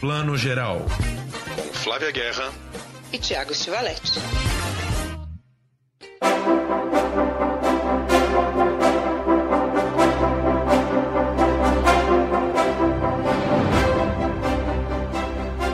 Plano Geral. Com Flávia Guerra e Tiago Stivaletti.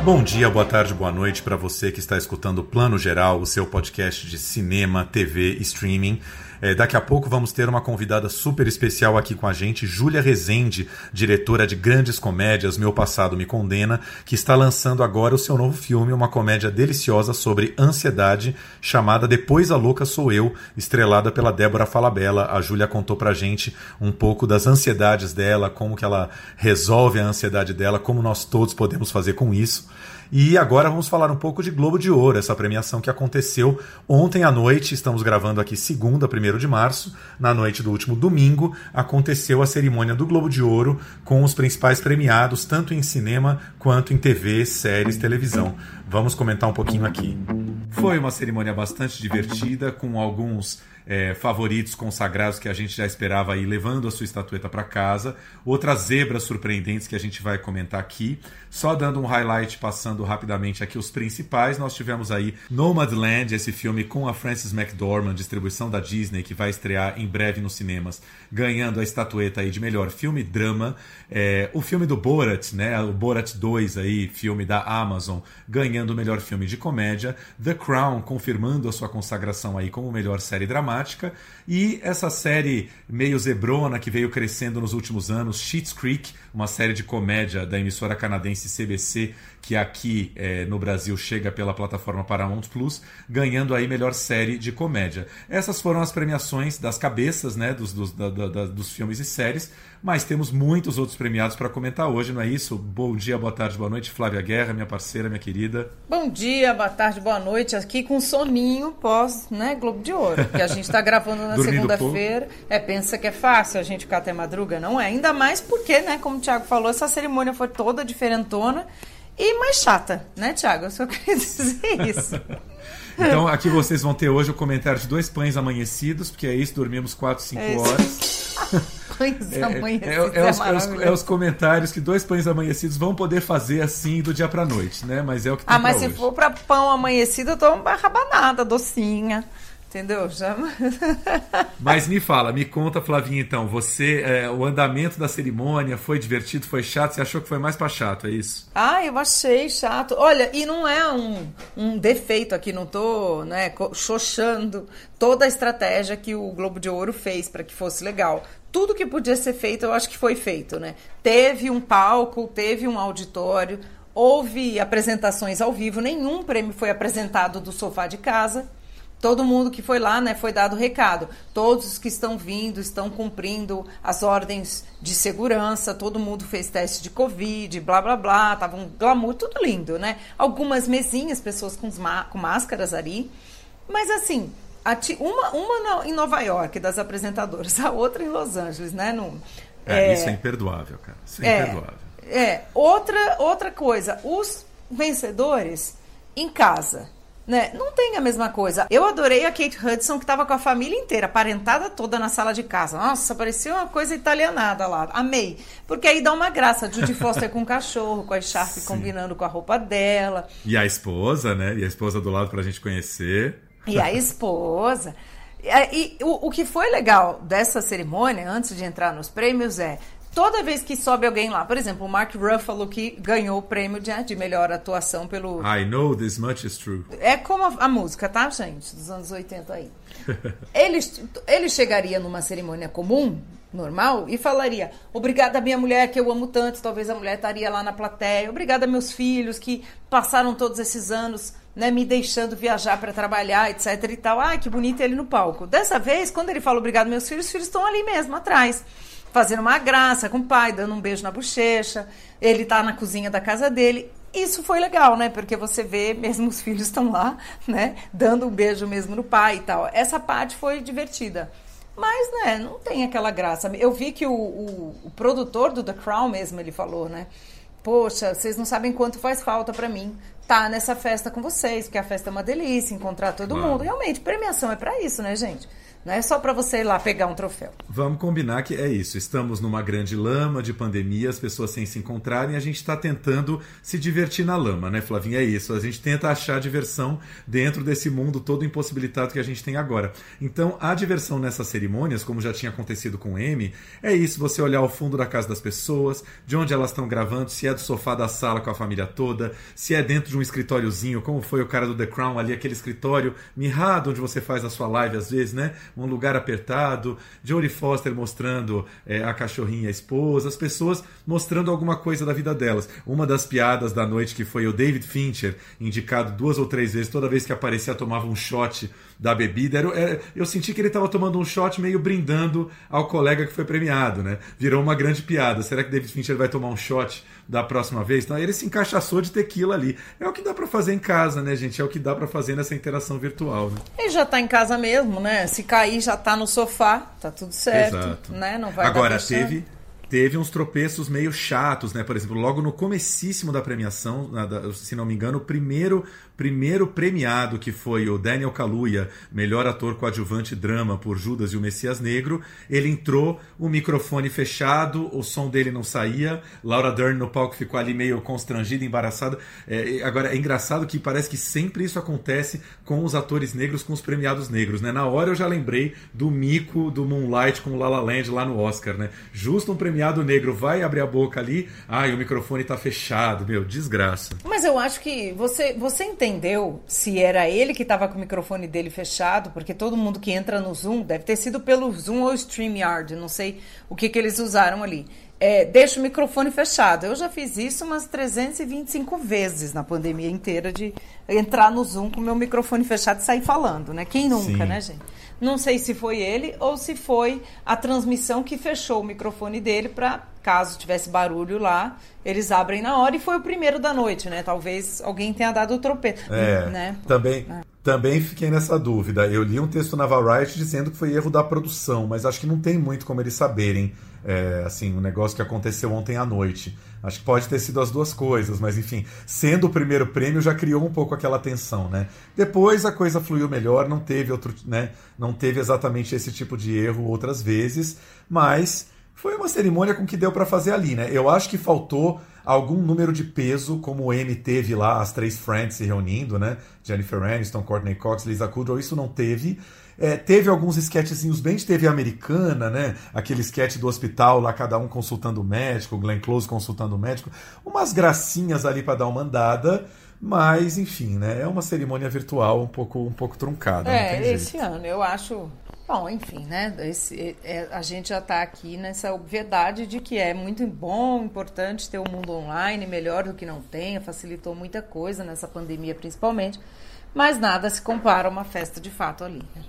Bom dia, boa tarde, boa noite para você que está escutando o Plano Geral, o seu podcast de cinema, TV e streaming. É, daqui a pouco vamos ter uma convidada super especial aqui com a gente, Júlia Rezende, diretora de grandes comédias Meu Passado Me Condena, que está lançando agora o seu novo filme, uma comédia deliciosa sobre ansiedade, chamada Depois a Louca Sou Eu, estrelada pela Débora Falabella. A Júlia contou pra gente um pouco das ansiedades dela, como que ela resolve a ansiedade dela, como nós todos podemos fazer com isso. E agora vamos falar um pouco de Globo de Ouro, essa premiação que aconteceu ontem à noite. Estamos gravando aqui segunda, 1 de março. Na noite do último domingo, aconteceu a cerimônia do Globo de Ouro com os principais premiados, tanto em cinema quanto em TV, séries, televisão. Vamos comentar um pouquinho aqui. Foi uma cerimônia bastante divertida, com alguns é, favoritos consagrados que a gente já esperava aí levando a sua estatueta para casa, outras zebras surpreendentes que a gente vai comentar aqui. Só dando um highlight, passando rapidamente aqui os principais, nós tivemos aí Nomadland, esse filme com a Frances McDormand, distribuição da Disney, que vai estrear em breve nos cinemas, ganhando a estatueta aí de melhor filme drama. É, o filme do Borat, né, o Borat 2 aí, filme da Amazon, ganhando o melhor filme de comédia. The Crown confirmando a sua consagração aí como melhor série dramática dramática. E essa série meio zebrona que veio crescendo nos últimos anos, Schitt's Creek, uma série de comédia da emissora canadense CBC, que aqui é, no Brasil chega pela plataforma Paramount Plus, ganhando aí melhor série de comédia. Essas foram as premiações das cabeças né, dos, dos, da, da, dos filmes e séries, mas temos muitos outros premiados para comentar hoje, não é isso? Bom dia, boa tarde, boa noite, Flávia Guerra, minha parceira, minha querida. Bom dia, boa tarde, boa noite, aqui com soninho pós né, Globo de Ouro, que a gente está gravando na segunda-feira. É, pensa que é fácil a gente ficar até madruga? Não é, ainda mais porque, né, como o Thiago falou, essa cerimônia foi toda diferentona e mais chata, né, Thiago? Eu só queria dizer isso. então, aqui vocês vão ter hoje o comentário de dois pães amanhecidos, porque é isso, dormimos 4, 5 é horas. pães é, amanhecidos. É, é, é, os, é, os, é, os, comentários que dois pães amanhecidos vão poder fazer assim do dia pra noite, né? Mas é o que tem Ah, mas se hoje. for pra pão amanhecido, eu tomo uma rabanada, docinha. Entendeu? Já... Mas me fala, me conta, Flavinha, então. Você, é, o andamento da cerimônia foi divertido, foi chato? Você achou que foi mais para chato, é isso? Ah, eu achei chato. Olha, e não é um, um defeito aqui, não tô né, xoxando toda a estratégia que o Globo de Ouro fez para que fosse legal. Tudo que podia ser feito, eu acho que foi feito, né? Teve um palco, teve um auditório, houve apresentações ao vivo, nenhum prêmio foi apresentado do sofá de casa todo mundo que foi lá, né, foi dado o recado. Todos os que estão vindo estão cumprindo as ordens de segurança, todo mundo fez teste de Covid, blá blá blá, tava um glamour, tudo lindo, né? Algumas mesinhas, pessoas com, com máscaras ali. Mas assim, uma, uma em Nova York, das apresentadoras, a outra em Los Angeles, né? No, é, é, isso é imperdoável, cara. Isso é, é imperdoável. É, outra, outra coisa, os vencedores em casa né? Não tem a mesma coisa. Eu adorei a Kate Hudson, que estava com a família inteira, parentada toda na sala de casa. Nossa, parecia uma coisa italianada lá. Amei. Porque aí dá uma graça. Judy Foster com o cachorro, com a Sharp Sim. combinando com a roupa dela. E a esposa, né? E a esposa do lado pra gente conhecer. E a esposa. E, e o, o que foi legal dessa cerimônia, antes de entrar nos prêmios, é toda vez que sobe alguém lá, por exemplo, o Mark Ruffalo que ganhou o prêmio de, de melhor atuação pelo. I know this much is true. É como a, a música, tá, gente? Dos anos 80 aí. ele, ele chegaria numa cerimônia comum, normal, e falaria: Obrigada, minha mulher, que eu amo tanto. Talvez a mulher estaria lá na plateia. Obrigada, meus filhos, que passaram todos esses anos. Né, me deixando viajar para trabalhar, etc e tal. Ai, que bonito ele no palco. Dessa vez, quando ele fala obrigado, meus filhos, os filhos estão ali mesmo, atrás fazendo uma graça com o pai, dando um beijo na bochecha. Ele tá na cozinha da casa dele. Isso foi legal, né? Porque você vê, mesmo os filhos estão lá, né? Dando um beijo mesmo no pai e tal. Essa parte foi divertida. Mas, né, não tem aquela graça. Eu vi que o, o, o produtor do The Crown mesmo, ele falou, né? Poxa, vocês não sabem quanto faz falta para mim tá nessa festa com vocês, porque a festa é uma delícia, encontrar todo mundo. Realmente, premiação é para isso, né, gente? Não é só para você ir lá pegar um troféu. Vamos combinar que é isso. Estamos numa grande lama de pandemia, as pessoas sem se encontrarem, a gente está tentando se divertir na lama, né, Flavinha? É isso. A gente tenta achar diversão dentro desse mundo todo impossibilitado que a gente tem agora. Então, a diversão nessas cerimônias, como já tinha acontecido com o M, é isso: você olhar o fundo da casa das pessoas, de onde elas estão gravando, se é do sofá da sala com a família toda, se é dentro de um escritóriozinho, como foi o cara do The Crown ali, aquele escritório mirrado onde você faz a sua live às vezes, né? Um lugar apertado, Jodie Foster mostrando é, a cachorrinha, a esposa, as pessoas mostrando alguma coisa da vida delas. Uma das piadas da noite que foi o David Fincher, indicado duas ou três vezes, toda vez que aparecia tomava um shot da bebida. Era, era, eu senti que ele estava tomando um shot meio brindando ao colega que foi premiado, né? Virou uma grande piada. Será que David Fincher vai tomar um shot da próxima vez? Então ele se encaixaçou de tequila ali. É o que dá para fazer em casa, né, gente? É o que dá para fazer nessa interação virtual, né? Ele já tá em casa mesmo, né? Se cair, já tá no sofá, tá tudo certo, Exato. né? Não vai Agora teve teve uns tropeços meio chatos, né? Por exemplo, logo no comecíssimo da premiação, se não me engano, o primeiro primeiro premiado, que foi o Daniel Kaluuya, melhor ator coadjuvante drama por Judas e o Messias Negro, ele entrou, o microfone fechado, o som dele não saía, Laura Dern no palco ficou ali meio constrangida, embaraçada. É, agora, é engraçado que parece que sempre isso acontece com os atores negros, com os premiados negros, né? Na hora eu já lembrei do mico do Moonlight com o La La Land lá no Oscar, né? Justo um premiado negro vai abrir a boca ali, ai, o microfone tá fechado, meu, desgraça. Mas eu acho que você, você entende entendeu se era ele que estava com o microfone dele fechado, porque todo mundo que entra no Zoom deve ter sido pelo Zoom ou StreamYard, não sei o que, que eles usaram ali. É, deixa o microfone fechado. Eu já fiz isso umas 325 vezes na pandemia inteira de entrar no Zoom com o meu microfone fechado e sair falando, né? Quem nunca, Sim. né, gente? Não sei se foi ele ou se foi a transmissão que fechou o microfone dele para caso tivesse barulho lá, eles abrem na hora e foi o primeiro da noite, né? Talvez alguém tenha dado o tropeço, é, né? Também, é. também fiquei nessa dúvida. Eu li um texto na Variety dizendo que foi erro da produção, mas acho que não tem muito como eles saberem, é, assim, o um negócio que aconteceu ontem à noite. Acho que pode ter sido as duas coisas, mas enfim, sendo o primeiro prêmio já criou um pouco aquela tensão, né? Depois a coisa fluiu melhor, não teve outro, né? Não teve exatamente esse tipo de erro outras vezes, mas foi uma cerimônia com que deu para fazer ali, né? Eu acho que faltou algum número de peso, como o M teve lá, as três Friends se reunindo, né? Jennifer Aniston, Courtney Cox, Lisa Kudrow, isso não teve. É, teve alguns sketchzinhos bem de TV americana, né? Aquele sketch do hospital, lá cada um consultando o médico, Glenn Close consultando o médico. Umas gracinhas ali para dar uma andada. Mas, enfim, né? É uma cerimônia virtual um pouco, um pouco truncada. É, esse ano eu acho Bom, enfim, né? Esse, é, a gente já está aqui nessa obviedade de que é muito bom, importante ter o um mundo online, melhor do que não tenha, facilitou muita coisa nessa pandemia principalmente, mas nada se compara a uma festa de fato ali. Né?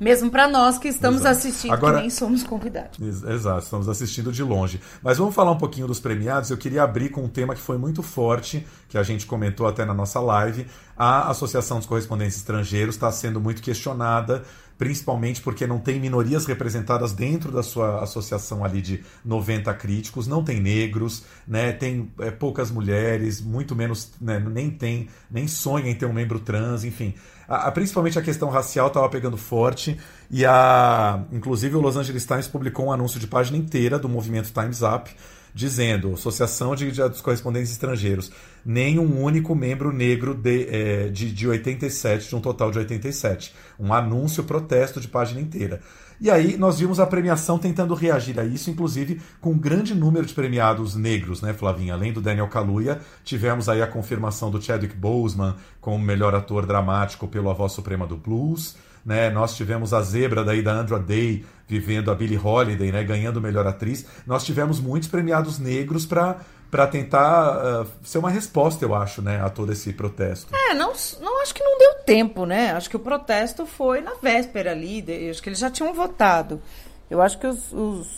Mesmo para nós que estamos Exato. assistindo, Agora, que nem somos convidados. Exato, estamos assistindo de longe. Mas vamos falar um pouquinho dos premiados. Eu queria abrir com um tema que foi muito forte, que a gente comentou até na nossa live. A Associação dos Correspondentes Estrangeiros está sendo muito questionada principalmente porque não tem minorias representadas dentro da sua associação ali de 90 críticos, não tem negros, né, tem é, poucas mulheres, muito menos, né, nem tem, nem sonha em ter um membro trans, enfim. A, a, principalmente a questão racial estava pegando forte e a, inclusive o Los Angeles Times publicou um anúncio de página inteira do movimento Times Up dizendo Associação de, de, dos Correspondentes Estrangeiros, nem um único membro negro de, é, de, de 87, de um total de 87. Um anúncio, protesto de página inteira. E aí nós vimos a premiação tentando reagir a isso, inclusive com um grande número de premiados negros, né, Flavinha? Além do Daniel Kaluuya, tivemos aí a confirmação do Chadwick Boseman como melhor ator dramático pelo A Voz Suprema do Blues. Né? Nós tivemos a zebra daí da Andra Day vivendo a Billie Holiday, né? ganhando melhor atriz. Nós tivemos muitos premiados negros para para tentar uh, ser uma resposta, eu acho, né, a todo esse protesto. É, não, não acho que não deu tempo, né? Acho que o protesto foi na véspera ali, de, acho que eles já tinham votado. Eu acho que os, os,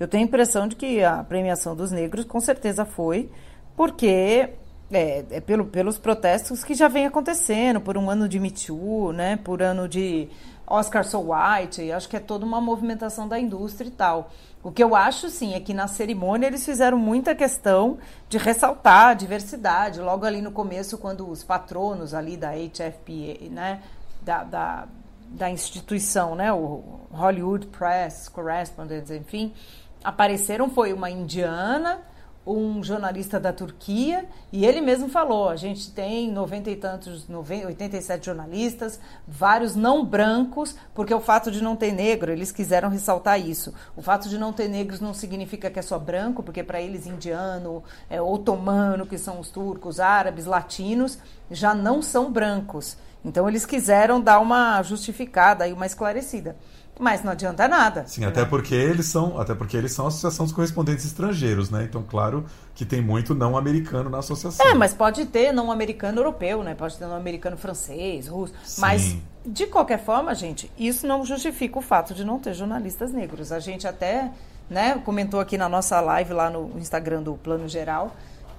eu tenho a impressão de que a premiação dos negros com certeza foi, porque é, é pelo, pelos protestos que já vem acontecendo, por um ano de Me Too, né, por ano de Oscar So White, acho que é toda uma movimentação da indústria e tal. O que eu acho, sim, é que na cerimônia eles fizeram muita questão de ressaltar a diversidade. Logo ali no começo, quando os patronos ali da HFPA, né, da, da da instituição, né, o Hollywood Press Correspondents, enfim, apareceram foi uma indiana, um jornalista da Turquia e ele mesmo falou: a gente tem 90 e tantos, 90, 87 jornalistas, vários não brancos, porque o fato de não ter negro, eles quiseram ressaltar isso. O fato de não ter negros não significa que é só branco, porque para eles indiano, é, otomano, que são os turcos, árabes, latinos, já não são brancos. Então eles quiseram dar uma justificada e uma esclarecida. Mas não adianta nada. Sim, até porque eles são, até porque eles são a Associação dos Correspondentes Estrangeiros, né? Então, claro que tem muito não americano na associação. É, mas pode ter não americano europeu, né? Pode ter não americano francês, russo. Sim. Mas de qualquer forma, gente, isso não justifica o fato de não ter jornalistas negros. A gente até, né, comentou aqui na nossa live lá no Instagram do Plano Geral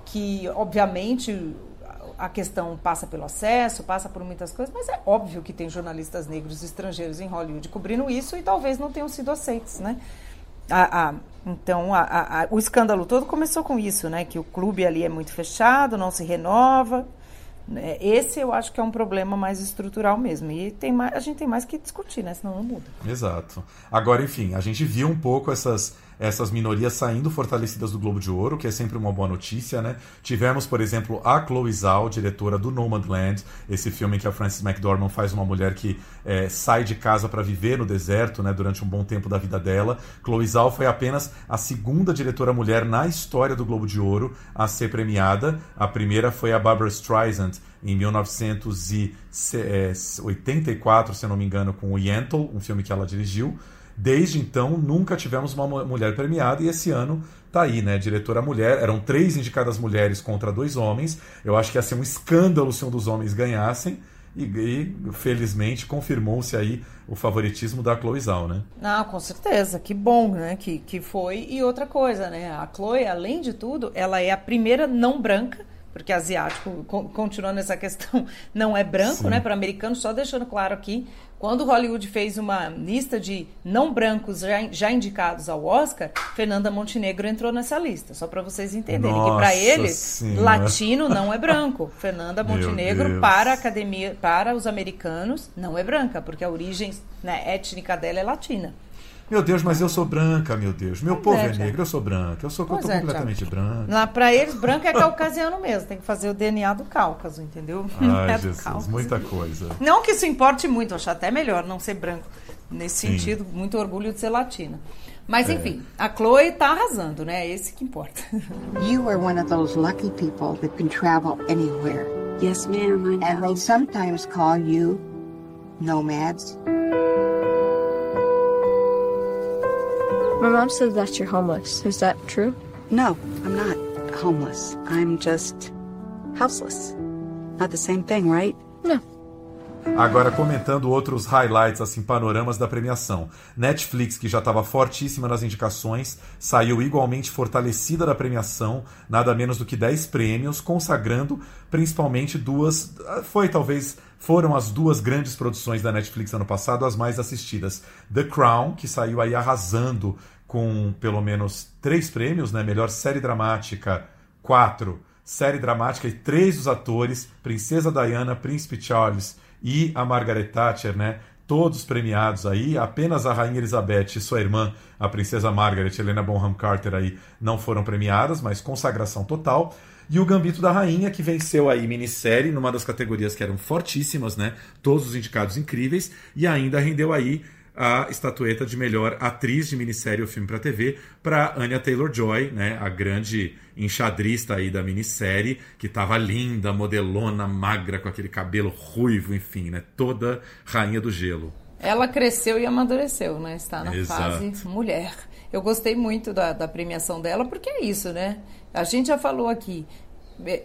que, obviamente, a questão passa pelo acesso, passa por muitas coisas, mas é óbvio que tem jornalistas negros estrangeiros em Hollywood cobrindo isso e talvez não tenham sido aceitos, né? A, a, então, a, o escândalo todo começou com isso, né? Que o clube ali é muito fechado, não se renova. Né? Esse eu acho que é um problema mais estrutural mesmo. E tem mais, a gente tem mais que discutir, né? Senão não muda. Exato. Agora, enfim, a gente viu um pouco essas essas minorias saindo fortalecidas do Globo de Ouro, que é sempre uma boa notícia, né? Tivemos, por exemplo, a Chloe Zhao, diretora do Nomadland, esse filme que a Frances McDormand faz uma mulher que é, sai de casa para viver no deserto, né, durante um bom tempo da vida dela. Chloe Zhao foi apenas a segunda diretora mulher na história do Globo de Ouro a ser premiada. A primeira foi a Barbara Streisand, em 1984, se eu não me engano, com o Yentl, um filme que ela dirigiu. Desde então, nunca tivemos uma mulher premiada e esse ano tá aí, né? Diretora mulher. Eram três indicadas mulheres contra dois homens. Eu acho que ia ser um escândalo se um dos homens ganhassem. E, e felizmente confirmou-se aí o favoritismo da Chloe Zhao, né? Não, com certeza, que bom, né? Que, que foi. E outra coisa, né? A Chloe, além de tudo, ela é a primeira não branca porque asiático, continuando essa questão, não é branco, Sim. né? Para americano, só deixando claro aqui, quando Hollywood fez uma lista de não brancos já, já indicados ao Oscar, Fernanda Montenegro entrou nessa lista, só para vocês entenderem Nossa que para eles senhora. latino não é branco. Fernanda Montenegro para a academia, para os americanos não é branca, porque a origem né, étnica dela é latina. Meu Deus, mas eu sou branca, meu Deus. Meu pois povo é, é negro, eu sou branca. Eu sou eu tô é, completamente branca. Lá para eles, branco é caucasiano mesmo. Tem que fazer o DNA do Cáucaso, entendeu? Ai, é Jesus, muita coisa. Não que isso importe muito, acho até melhor não ser branco. Nesse Sim. sentido, muito orgulho de ser latina. Mas é. enfim, a Chloe tá arrasando, né? É esse que importa. You are one of those lucky people that can travel anywhere. Yes, ma'am. And they sometimes call you nomads. My mom said that you're homeless. Is that true? No, I'm not homeless. I'm just houseless. Not the same thing, right? No. Agora comentando outros highlights, assim, panoramas da premiação. Netflix, que já estava fortíssima nas indicações, saiu igualmente fortalecida da premiação, nada menos do que 10 prêmios, consagrando principalmente duas. Foi talvez foram as duas grandes produções da Netflix ano passado, as mais assistidas. The Crown, que saiu aí arrasando com pelo menos três prêmios, né? Melhor série dramática, quatro. Série dramática e três dos atores, Princesa Diana, Príncipe Charles e a Margaret Thatcher, né? Todos premiados aí, apenas a Rainha Elizabeth e sua irmã, a Princesa Margaret, Helena Bonham Carter aí, não foram premiadas, mas consagração total. E o Gambito da Rainha, que venceu aí minissérie numa das categorias que eram fortíssimas, né? Todos os indicados incríveis, e ainda rendeu aí a estatueta de melhor atriz de minissérie ou filme para TV para Anya Taylor-Joy, né, a grande enxadrista aí da minissérie, que estava linda, modelona, magra, com aquele cabelo ruivo, enfim, né, toda rainha do gelo. Ela cresceu e amadureceu, né? Está na Exato. fase mulher. Eu gostei muito da, da premiação dela, porque é isso, né? A gente já falou aqui, é,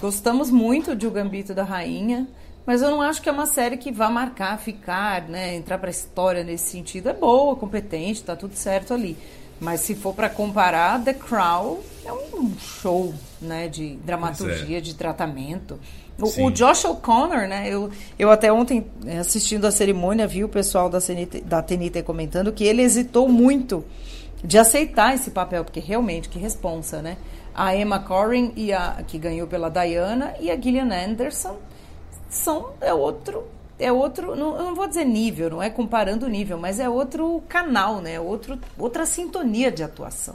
gostamos muito de O Gambito da Rainha, mas eu não acho que é uma série que vá marcar, ficar, né, entrar para a história nesse sentido. É boa, competente, tá tudo certo ali. Mas se for para comparar, The Crown é um show, né, de dramaturgia, é. de tratamento. O, o, Josh O'Connor, né, eu, eu até ontem é, assistindo a cerimônia vi o pessoal da, CNT, da TNT comentando que ele hesitou muito de aceitar esse papel, porque realmente, que responsa, né? A Emma Corrin, e a, que ganhou pela Diana, e a Gillian Anderson são é outro é outro, não, eu não vou dizer nível, não é comparando nível, mas é outro canal, né? Outro, outra sintonia de atuação,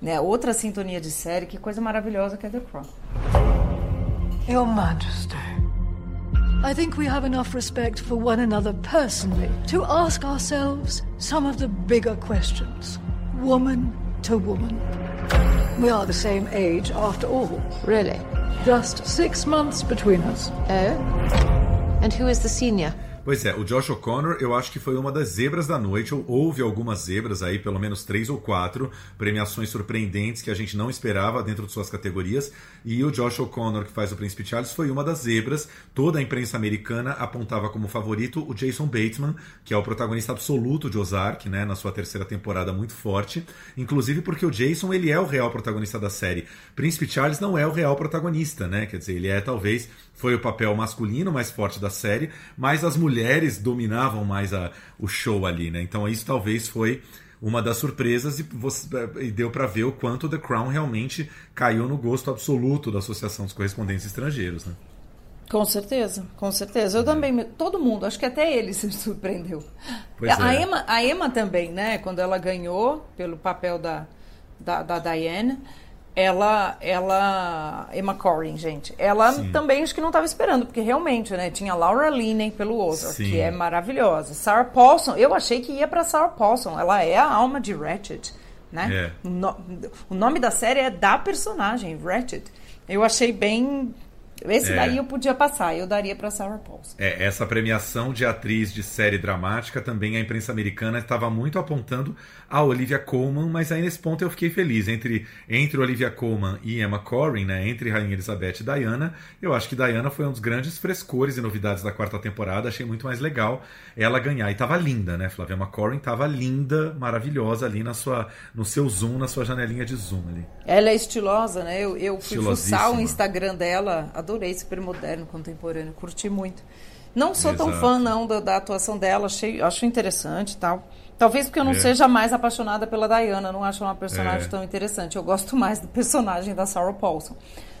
né? Outra sintonia de série, que coisa maravilhosa que é The Crown. Your Majesty, I think we have enough respect for one another personally to ask ourselves some of the bigger questions, woman to woman. We are the same age after all. Really? Just six months between us. Oh? And who is the senior? Pois é, o Josh O'Connor eu acho que foi uma das zebras da noite. Houve algumas zebras aí, pelo menos três ou quatro premiações surpreendentes que a gente não esperava dentro de suas categorias. E o Josh O'Connor, que faz o Príncipe Charles, foi uma das zebras. Toda a imprensa americana apontava como favorito o Jason Bateman, que é o protagonista absoluto de Ozark, né, na sua terceira temporada muito forte. Inclusive porque o Jason ele é o real protagonista da série. Príncipe Charles não é o real protagonista, né? Quer dizer, ele é talvez foi o papel masculino mais forte da série, mas as mulheres dominavam mais a, o show ali, né? Então isso talvez foi uma das surpresas e, você, e deu para ver o quanto The Crown realmente caiu no gosto absoluto da Associação dos Correspondentes Estrangeiros, né? Com certeza, com certeza. Eu também, todo mundo, acho que até ele se surpreendeu. Pois a, é. Emma, a Emma também, né? Quando ela ganhou pelo papel da, da, da Diane, ela, ela, Emma Corrin, gente, ela Sim. também acho que não estava esperando, porque realmente, né, tinha Laura Linney pelo Ozark, Sim. que é maravilhosa. Sarah Paulson, eu achei que ia para Sarah Paulson, ela é a alma de Ratched, né? É. O, no- o nome da série é da personagem, Ratched. Eu achei bem esse É. daí eu podia passar, eu daria para Sarah Paulson. É, essa premiação de atriz de série dramática também a imprensa americana estava muito apontando a Olivia Colman, mas aí nesse ponto eu fiquei feliz. Entre, entre Olivia Colman e Emma Corrin, né, entre Rainha Elizabeth e Diana, eu acho que Diana foi um dos grandes frescores e novidades da quarta temporada. Achei muito mais legal ela ganhar. E tava linda, né, Flávia? Emma Corrin tava linda, maravilhosa ali na sua, no seu zoom, na sua janelinha de zoom ali. Ela é estilosa, né? Eu, eu fui fuçar o. Instagram dela, adorei, super moderno, contemporâneo, curti muito. Não sou tão Exato. fã, não, da, da atuação dela, achei, acho interessante e tal. Talvez porque eu não É. seja mais apaixonada pela Diana, não acho uma personagem É. tão interessante. Eu gosto mais do personagem da Sarah Paulson.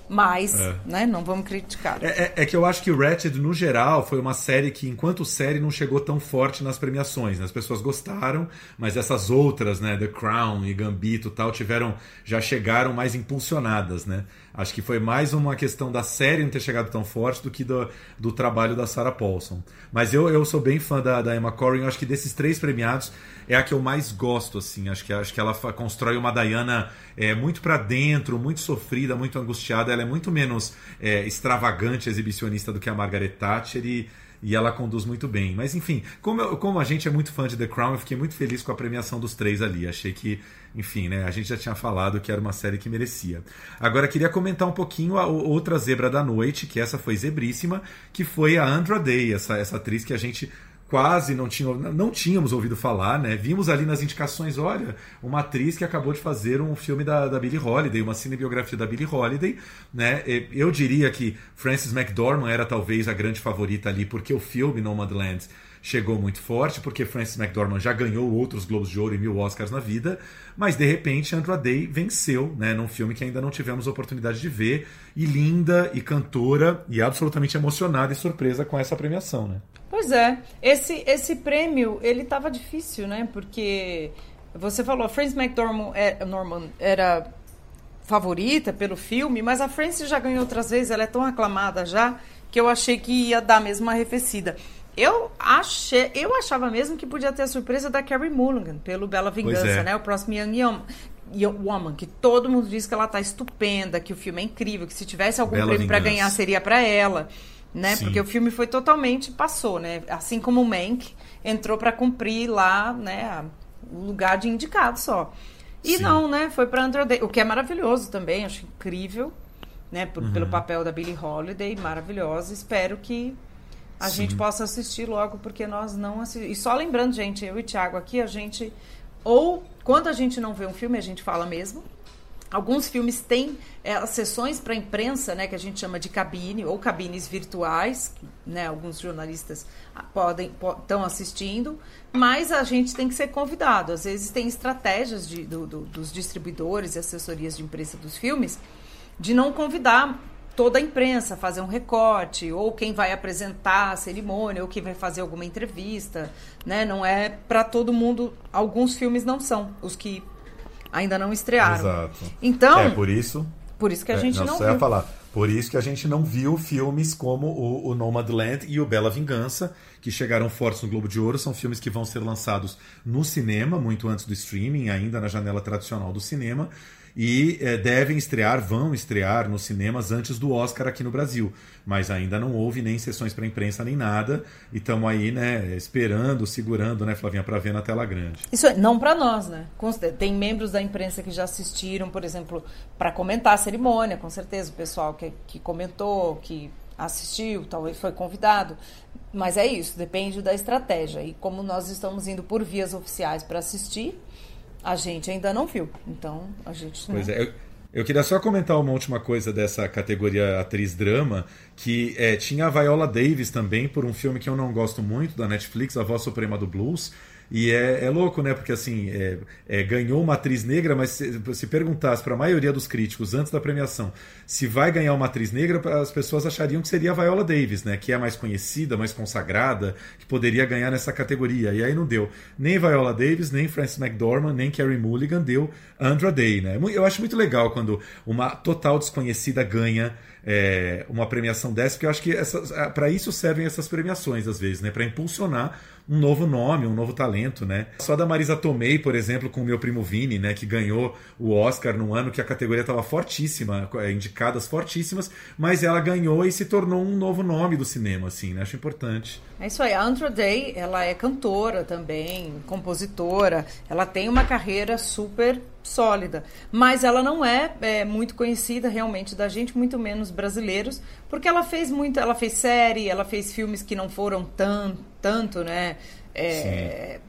Mas, É. né, não vamos criticar. É, é- é que eu acho que Ratched, no geral, foi uma série que, enquanto série, não chegou tão forte nas premiações. né? As pessoas gostaram, mas essas outras, né, The Crown e Gambito e tal, tiveram, já chegaram mais impulsionadas, né? Acho que foi mais uma questão da série não ter chegado tão forte do que do, do trabalho da Sarah Paulson. Mas eu, eu sou bem fã da, da Emma Corrin, acho que desses três premiados é a que eu mais gosto, assim. Acho que, acho que ela constrói uma Diana é, muito pra dentro, muito sofrida, muito angustiada. Ela é muito menos é, extravagante, exibicionista do que a Margaret Thatcher e, e ela conduz muito bem. Mas enfim, como, eu- como a gente é muito fã de The Crown, eu fiquei muito feliz com a premiação dos três ali. Achei que, enfim, né, a gente já tinha falado que era uma série que merecia. Agora queria comentar um pouquinho a outra zebra da noite, que essa foi zebríssima, que foi a Andra Day, essa, essa atriz que a gente quase não, tinha, não tínhamos ouvido falar, né? Vimos ali nas indicações, olha, uma atriz que acabou de fazer um filme da, da Billie Holiday, uma cinebiografia da Billie Holiday, né? Eu diria que Frances McDormand era talvez a grande favorita ali, porque o filme Nomadland chegou muito forte, porque Frances McDormand já ganhou outros Globos de Ouro e mil Oscars na vida, mas de repente Andra Day venceu, né, num filme que ainda não tivemos oportunidade de ver, e linda, e cantora, e absolutamente emocionada e surpresa com essa premiação, né? Pois é, esse, esse prêmio, ele tava difícil, né? Porque você falou, a Frances McDormand é, Norman era favorita pelo filme, mas a Frances já ganhou outras vezes, ela é tão aclamada já, que eu achei que ia dar mesmo uma arrefecida. Eu achei, eu achava mesmo que podia ter a surpresa da Carrie Mulligan pelo Bela Vingança, é. né? O próximo Young Young- Woman, que todo mundo diz que ela tá estupenda, que o filme é incrível, que se tivesse algum Bela prêmio para ganhar seria para ela, né? Sim. Porque o filme foi totalmente passou, né? Assim como o Mank entrou para cumprir lá, né, o lugar de indicado só. E Sim. não, né? Foi para Andrew Day, o que é maravilhoso também, acho incrível, né? Por- Uhum. Pelo papel da Billie Holiday, maravilhosa. Espero que a Sim. gente possa assistir logo, porque nós não assistimos. E só lembrando, gente, eu e o Thiago aqui, a gente. Ou quando a gente não vê um filme, a gente fala mesmo. Alguns filmes têm é, as sessões para imprensa, né, que a gente chama de cabine, ou cabines virtuais, que, né, alguns jornalistas ah, podem estão assistindo, mas a gente tem que ser convidado. Às vezes tem estratégias de- do- do- dos distribuidores e assessorias de imprensa dos filmes de não convidar toda a imprensa fazer um recorte, ou quem vai apresentar a cerimônia, ou quem vai fazer alguma entrevista, né? Não é para todo mundo. Alguns filmes não são, os que ainda não estrearam. Exato. Então, É por isso. por isso que a é, gente não ia viu. falar. Por isso que a gente não viu filmes como o, o Nomadland e o Bela Vingança, que chegaram fortes no Globo de Ouro. São filmes que vão ser lançados no cinema, muito antes do streaming, ainda na janela tradicional do cinema. E eh, devem estrear, vão estrear nos cinemas antes do Oscar aqui no Brasil. Mas ainda não houve nem sessões para imprensa nem nada. E estamos aí, né, esperando, segurando, né, Flavinha, para ver na tela grande. Isso é, não para nós, né? Tem membros da imprensa que já assistiram, por exemplo, para comentar a cerimônia, com certeza, o pessoal que, que comentou, que assistiu, talvez foi convidado. Mas é isso, depende da estratégia. E como nós estamos indo por vias oficiais para assistir, a gente ainda não viu. Então, a gente. Pois né? é. Eu, eu queria só comentar uma última coisa dessa categoria atriz-drama, que é, tinha a Viola Davis também, por um filme que eu não gosto muito, da Netflix, A Voz Suprema do Blues. E é, é louco, né? Porque assim, é, é, ganhou uma atriz negra, mas se, se perguntasse para a maioria dos críticos antes da premiação se vai ganhar uma atriz negra, as pessoas achariam que seria a Viola Davis, né? Que é mais conhecida, mais consagrada, que poderia ganhar nessa categoria. E aí não deu. Nem Viola Davis, nem Frances McDormand, nem Carey Mulligan deu Andra Day, né? Eu acho muito legal quando uma total desconhecida ganha é, uma premiação dessa, porque eu acho que para isso servem essas premiações às vezes, né? Para impulsionar um novo nome, um novo talento, né? Só da Marisa Tomei, por exemplo, com o meu primo Vini, né? Que ganhou o Oscar num ano que a categoria estava fortíssima, é, indicadas fortíssimas, mas ela ganhou e se tornou um novo nome do cinema, assim, né? Acho importante. É isso aí. A Andra Day, ela é cantora também, compositora. Ela tem uma carreira super sólida. Mas ela não é, é, muito conhecida realmente da gente, muito menos brasileiros, porque ela fez muito, ela fez série, ela fez filmes que não foram tão, tanto, né? É,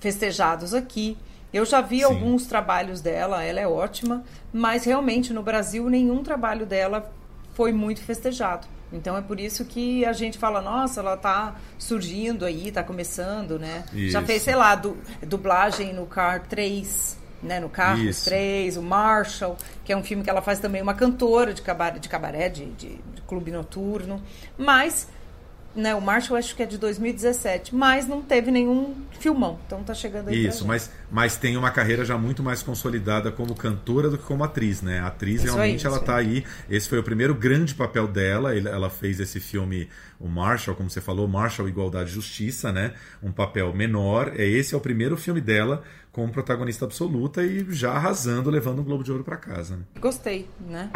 festejados aqui. Eu já vi Sim. alguns trabalhos dela, ela é ótima, mas realmente no Brasil nenhum trabalho dela foi muito festejado. Então é por isso que a gente fala, nossa, ela tá surgindo aí, tá começando, né? Já Isso. fez, sei lá, du dublagem no Car 3, né? No Carros Isso. 3, o Marshall, que é um filme que ela faz também uma cantora de cabaré, de, cabaré, de, de, de clube noturno. Mas, né, o Marshall acho que é de 2017, mas não teve nenhum filmão. Então tá chegando aí Isso, mas, mas tem uma carreira já muito mais consolidada como cantora do que como atriz, né? A atriz Isso realmente ela tá aí. Esse foi o primeiro grande papel dela. Ela fez esse filme, o Marshall, como você falou, Marshall Igualdade e Justiça, né? Um papel menor. É esse é o primeiro filme dela como protagonista absoluta e já arrasando, levando o Globo de Ouro para casa. Né? Gostei, né?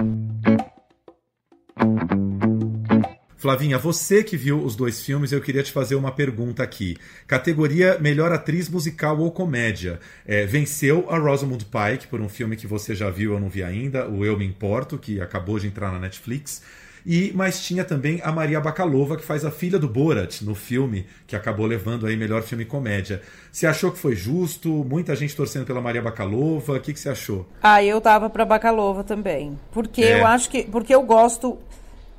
Flavinha, você que viu os dois filmes, eu queria te fazer uma pergunta aqui. Categoria Melhor Atriz Musical ou Comédia. É, venceu a Rosamund Pike por um filme que você já viu, eu não vi ainda, o Eu Me Importo, que acabou de entrar na Netflix. E, mas tinha também a Maria Bakalova, que faz a filha do Borat no filme, que acabou levando aí melhor filme comédia. Você achou que foi justo? Muita gente torcendo pela Maria Bakalova. O que, que você achou? Ah, eu tava pra Bacalova também. Porque É. eu acho que. Porque eu gosto.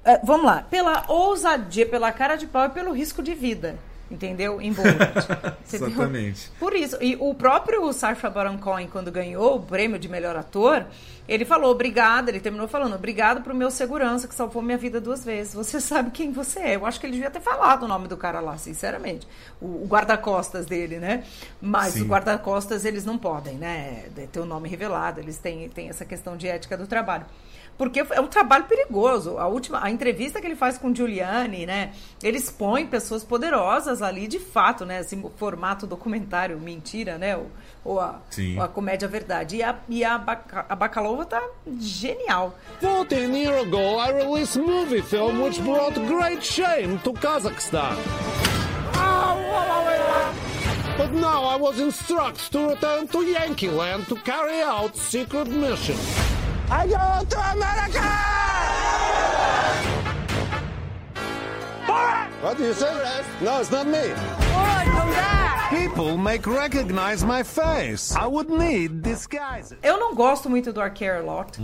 eh, vamos lá, pela ousadia, pela cara de pau e pelo risco de vida. Entendeu? Em viu? Exatamente. Por isso. E o próprio Sacha Baron Cohen, quando ganhou o prêmio de melhor ator, ele falou obrigado, ele terminou falando obrigado pro meu segurança que salvou minha vida duas vezes. Você sabe quem você é. Eu acho que ele devia ter falado o nome do cara lá, sinceramente. O, o guarda-costas dele, né? Mas Sim. o guarda-costas, eles não podem, né? Ter o nome revelado. Eles têm, têm essa questão de ética do trabalho. Porque é um trabalho perigoso. A última, a entrevista que ele faz com Giuliani, né? Ele expõe pessoas poderosas ali, de fato, né? Esse formato documentário, mentira, né? Ou, ou a, ou a comédia verdade. E a, e a, Baca- a Bacalova tá genial. 14 years ago, I released a movie film which brought great shame to Kazakhstan. But now I was instructed to return to Yankee Land to carry out secret mission. I go to America! What do you say? No, it's not me. People make recognize my face. I would need disguises. Eu não gosto muito do Arqueolot.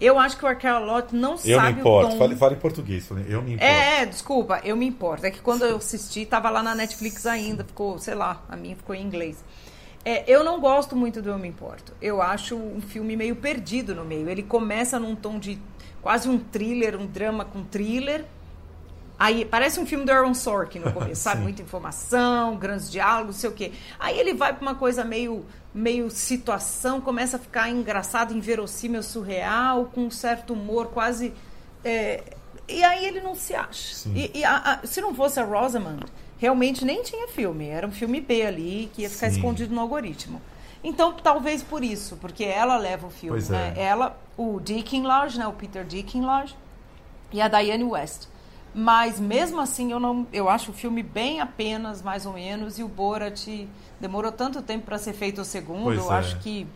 Eu acho que o Arqueolot não Uhum. Eu sabe me importo. o tom. Fale, fale em português. Fale, Eu me importo. É, é, desculpa, eu me importo. É que quando eu assisti, tava lá na Netflix ainda, ficou, sei lá, a minha ficou em inglês. É, eu não gosto muito do Eu Me Importo. Eu acho um filme meio perdido no meio. Ele começa num tom de quase um thriller, um drama com thriller. Aí parece um filme do Aaron Sorkin no começo, sabe? Muita informação, grandes diálogos, não sei o quê. Aí ele vai para uma coisa meio, meio situação, começa a ficar engraçado, inverossímil, surreal, com um certo humor quase. É... E aí ele não se acha. E, e a, a, se não fosse a Rosamund, realmente nem tinha filme. Era um filme B ali, que ia ficar Sim. escondido no algoritmo. Então, talvez por isso, porque ela leva o filme, pois né? É. Ela, o Deakin Lodge, né? O Peter Deakin Lodge e a Diane West. Mas mesmo assim, eu não, eu acho o filme bem apenas, mais ou menos, e o Borat demorou tanto tempo para ser feito o segundo, pois eu é. acho que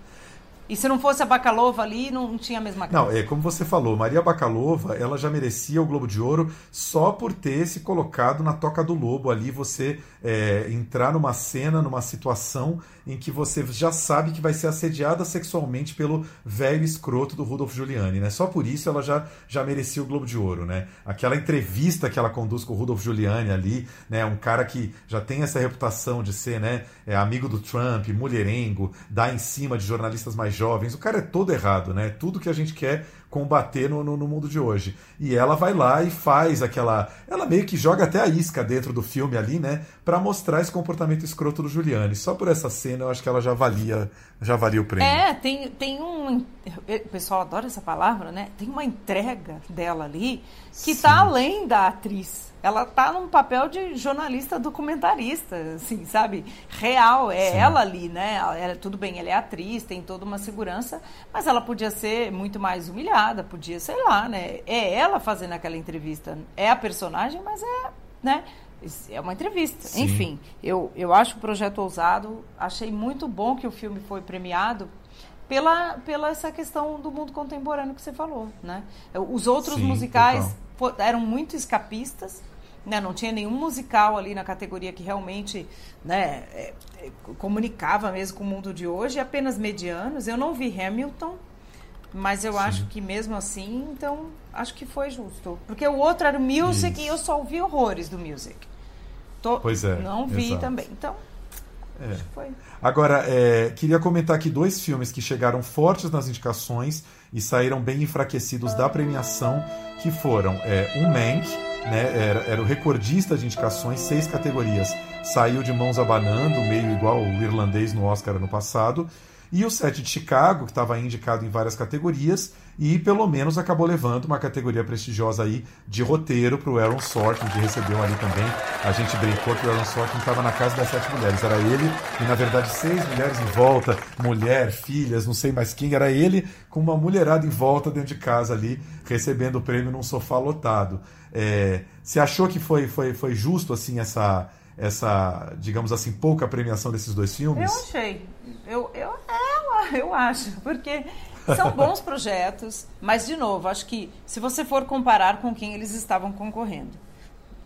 e se não fosse a Bacalova ali, não tinha a mesma coisa. Não, é como você falou, Maria Bacalova, ela já merecia o Globo de Ouro só por ter se colocado na toca do lobo ali, você é, entrar numa cena, numa situação em que você já sabe que vai ser assediada sexualmente pelo velho escroto do Rudolf Giuliani, né? Só por isso ela já, já merecia o Globo de Ouro, né? Aquela entrevista que ela conduz com o Rudolf Giuliani ali, né? Um cara que já tem essa reputação de ser, né? É, amigo do Trump, mulherengo, dá em cima de jornalistas mais jovens. O cara é todo errado, né? Tudo que a gente quer combater no, no, no, mundo de hoje. E ela vai lá e faz aquela. Ela meio que joga até a isca dentro do filme ali, né? para mostrar esse comportamento escroto do Giuliani. Só por essa cena eu acho que ela já valia, já valia o prêmio. É, tem, tem um. O pessoal adora essa palavra, né? Tem uma entrega dela ali que está além da atriz ela tá num papel de jornalista documentarista, assim, sabe? Real, é Sim. ela ali, né? Ela, tudo bem, ela é atriz, tem toda uma segurança, mas ela podia ser muito mais humilhada, podia, sei lá, né? É ela fazendo aquela entrevista, é a personagem, mas é, né? É uma entrevista. Sim. Enfim, eu, eu acho o projeto ousado, achei muito bom que o filme foi premiado pela, pela essa questão do mundo contemporâneo que você falou, né? Os outros Sim, musicais eram muito escapistas, né? Não tinha nenhum musical ali na categoria que realmente né, é, é, comunicava mesmo com o mundo de hoje, apenas medianos. Eu não vi Hamilton, mas eu Sim. acho que mesmo assim, então, acho que foi justo. Porque o outro era o Music Isso. e eu só ouvi horrores do Music. Tô, pois é. Não vi exato. também. Então, é. Agora, é, queria comentar aqui dois filmes que chegaram fortes nas indicações e saíram bem enfraquecidos da premiação, que foram é, Um Mank, né, era, era o recordista de indicações, seis categorias. Saiu de mãos abanando, meio igual o irlandês no Oscar ano passado. E o set de Chicago, que estava indicado em várias categorias, e pelo menos acabou levando uma categoria prestigiosa aí de roteiro para o Aaron Sorkin, que recebeu ali também. A gente brincou que o Aaron Sorkin estava na casa das sete mulheres. Era ele e, na verdade, seis mulheres em volta, mulher, filhas, não sei mais quem. Era ele com uma mulherada em volta dentro de casa ali, recebendo o prêmio num sofá lotado. É, você achou que foi, foi, foi justo assim essa essa, digamos assim, pouca premiação desses dois filmes? Eu achei. Eu, eu, eu acho, porque são bons projetos, mas, de novo, acho que se você for comparar com quem eles estavam concorrendo,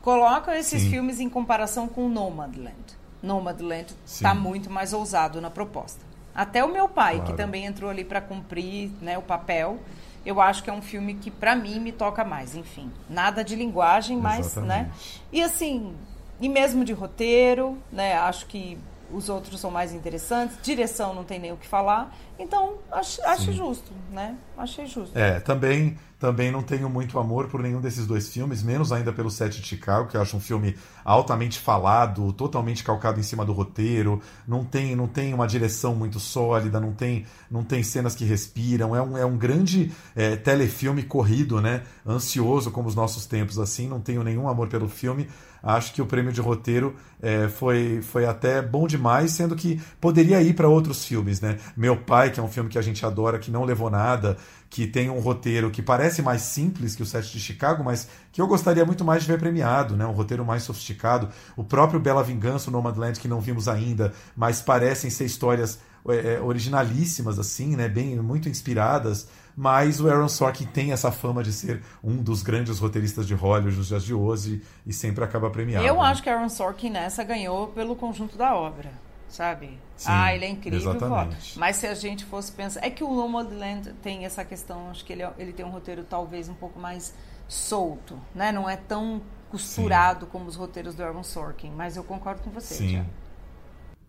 coloca esses Sim. filmes em comparação com Nomadland. Nomadland está muito mais ousado na proposta. Até o meu pai, claro. que também entrou ali para cumprir né, o papel, eu acho que é um filme que, para mim, me toca mais. Enfim, nada de linguagem, mas, né? Exatamente. né? E assim, e mesmo de roteiro, né? Acho que os outros são mais interessantes. Direção não tem nem o que falar. Então, acho, acho justo, né? Achei justo. É, também, também não tenho muito amor por nenhum desses dois filmes, menos ainda pelo Sete de Chicago, que eu acho um filme altamente falado, totalmente calcado em cima do roteiro, não tem, não tem uma direção muito sólida, não tem, não tem cenas que respiram, é um, é um grande é, telefilme corrido, né? Ansioso como os nossos tempos, assim, não tenho nenhum amor pelo filme, acho que o prêmio de roteiro é, foi, foi até bom demais, sendo que poderia ir para outros filmes, né? Meu Pai, que é um filme que a gente adora, que não levou nada, que tem um roteiro que parece mais simples que o Sete de Chicago, mas que eu gostaria muito mais de ver premiado, né? Um roteiro mais sofisticado. O próprio Bela Vingança, o Nomadland, que não vimos ainda, mas parecem ser histórias é, é originalíssimas, assim, né? Bem, muito inspiradas mas o Aaron Sorkin tem essa fama de ser um dos grandes roteiristas de Hollywood nos dias de hoje e sempre acaba premiado. Eu né? acho que Aaron Sorkin nessa ganhou pelo conjunto da obra, sabe? Sim, ah, ele é incrível. Exatamente. Mas se a gente fosse pensar. É que o Nomadland tem essa questão, acho que ele, é, ele tem um roteiro talvez um pouco mais solto, né? Não é tão costurado Sim. como os roteiros do Aaron Sorkin, mas eu concordo com você, Sim.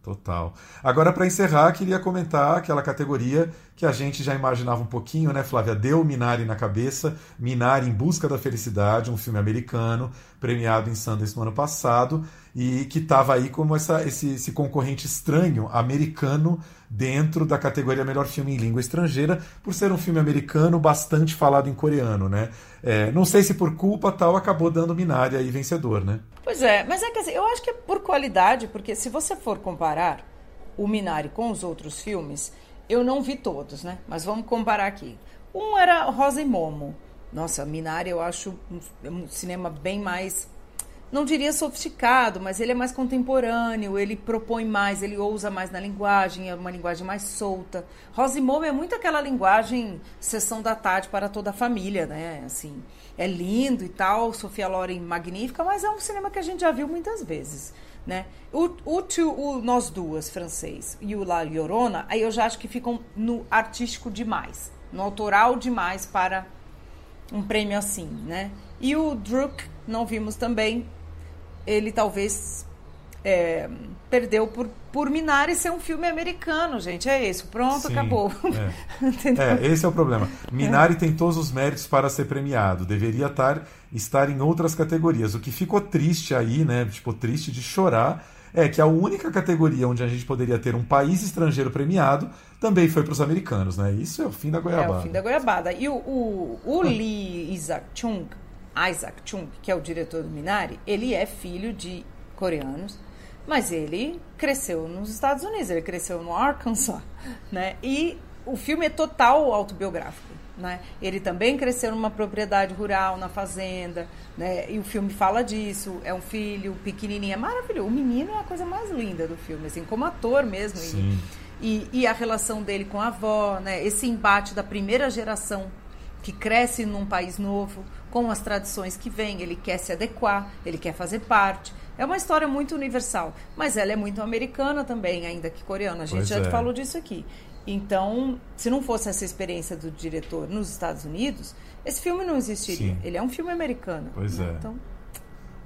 Total. Agora, para encerrar, queria comentar aquela categoria que a gente já imaginava um pouquinho, né, Flávia? Deu Minari na cabeça, Minari em Busca da Felicidade, um filme americano, premiado em Sundance no ano passado, e que estava aí como essa, esse, esse, concorrente estranho americano dentro da categoria Melhor Filme em Língua Estrangeira, por ser um filme americano bastante falado em coreano, né? É, não sei se por culpa tal acabou dando Minari aí vencedor, né? Pois é, mas é que assim, eu acho que é por qualidade, porque se você for comparar o Minari com os outros filmes, eu não vi todos, né? Mas vamos comparar aqui. Um era Rosa e Momo. Nossa, Minari eu acho um cinema bem mais não diria sofisticado, mas ele é mais contemporâneo, ele propõe mais, ele ousa mais na linguagem, é uma linguagem mais solta. Rosimou é muito aquela linguagem sessão da tarde para toda a família, né? Assim, é lindo e tal, Sofia Loren magnífica, mas é um cinema que a gente já viu muitas vezes. Né? O, o, o Nós Duas, francês, e o La Llorona, aí eu já acho que ficam no artístico demais, no autoral demais para um prêmio assim, né? E o Druk, não vimos também, ele talvez é, perdeu por, por Minari ser um filme americano, gente. É isso. Pronto, Sim, acabou. É. é. esse é o problema. Minari é. tem todos os méritos para ser premiado. Deveria estar, estar em outras categorias. O que ficou triste aí, né? Tipo, triste de chorar, é que a única categoria onde a gente poderia ter um país estrangeiro premiado também foi para os americanos, né? Isso é o fim da goiabada. É o fim da goiabada. E o, o, o Lee Isaac Chung, Isaac Chung, que é o diretor do Minari, ele é filho de coreanos, mas ele cresceu nos Estados Unidos, ele cresceu no Arkansas, né? E o filme é total autobiográfico, né? Ele também cresceu numa propriedade rural, na fazenda, né? E o filme fala disso, é um filho pequenininho, é maravilhoso. O menino é a coisa mais linda do filme, assim, como ator mesmo. Sim. E, e a relação dele com a avó, né? Esse embate da primeira geração que cresce num país novo, com as tradições que vem, ele quer se adequar, ele quer fazer parte. É uma história muito universal, mas ela é muito americana também, ainda que coreana. A gente pois já é. falou disso aqui. Então, se não fosse essa experiência do diretor nos Estados Unidos, esse filme não existiria. Sim. Ele é um filme americano. Pois né? é. Então...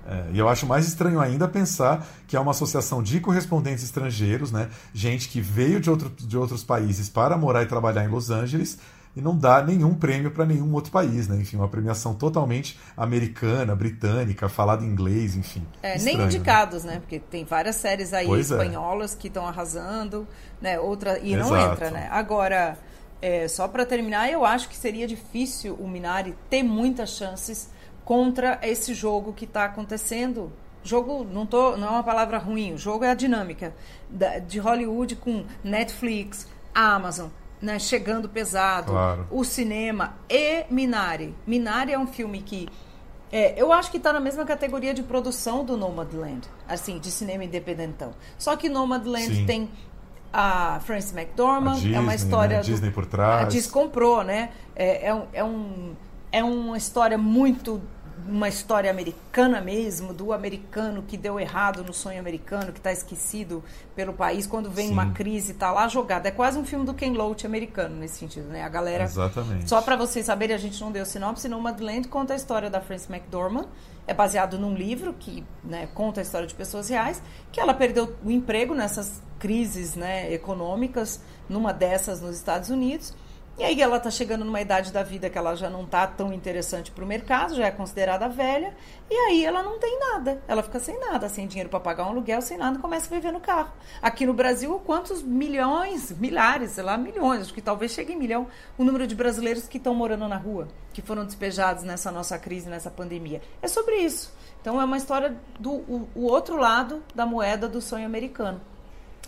É, e eu acho mais estranho ainda pensar que é uma associação de correspondentes estrangeiros, né? Gente que veio de, outro, de outros países para morar e trabalhar em Los Angeles e não dá nenhum prêmio para nenhum outro país, né? Enfim, uma premiação totalmente americana, britânica, falada em inglês, enfim. É, estranho, nem né? indicados, né? né? Porque tem várias séries aí pois é. espanholas é. que estão arrasando, né? Outra e Exato. não entra, né? Agora, é, só para terminar, eu acho que seria difícil o Minari ter muitas chances contra esse jogo que está acontecendo jogo não tô não é uma palavra ruim o jogo é a dinâmica da, de Hollywood com Netflix Amazon né, chegando pesado, claro. o cinema e Minari. Minari é um filme que é, eu acho que está na mesma categoria de produção do Nomadland, assim, de cinema independentão. Só que Nomadland Sim. tem a Frances McDormand, Disney, é uma história. Né? Disney por trás. A Disney comprou, né? É, é, um, é, um, é uma história muito uma história americana mesmo, do americano que deu errado no sonho americano, que está esquecido pelo país, quando vem Sim. uma crise, está lá jogado. É quase um filme do Ken Loach americano nesse sentido, né? A galera. Exatamente. Só para vocês saberem, a gente não deu sinopse, no Madland conta a história da Frances McDormand. É baseado num livro que né, conta a história de pessoas reais, que ela perdeu o emprego nessas crises né, econômicas, numa dessas nos Estados Unidos e aí ela está chegando numa idade da vida que ela já não está tão interessante para o mercado, já é considerada velha, e aí ela não tem nada. Ela fica sem nada, sem dinheiro para pagar um aluguel, sem nada, começa a viver no carro. Aqui no Brasil, quantos milhões, milhares, sei lá, milhões, acho que talvez chegue em milhão, o número de brasileiros que estão morando na rua, que foram despejados nessa nossa crise, nessa pandemia. É sobre isso. Então é uma história do o, o outro lado da moeda do sonho americano.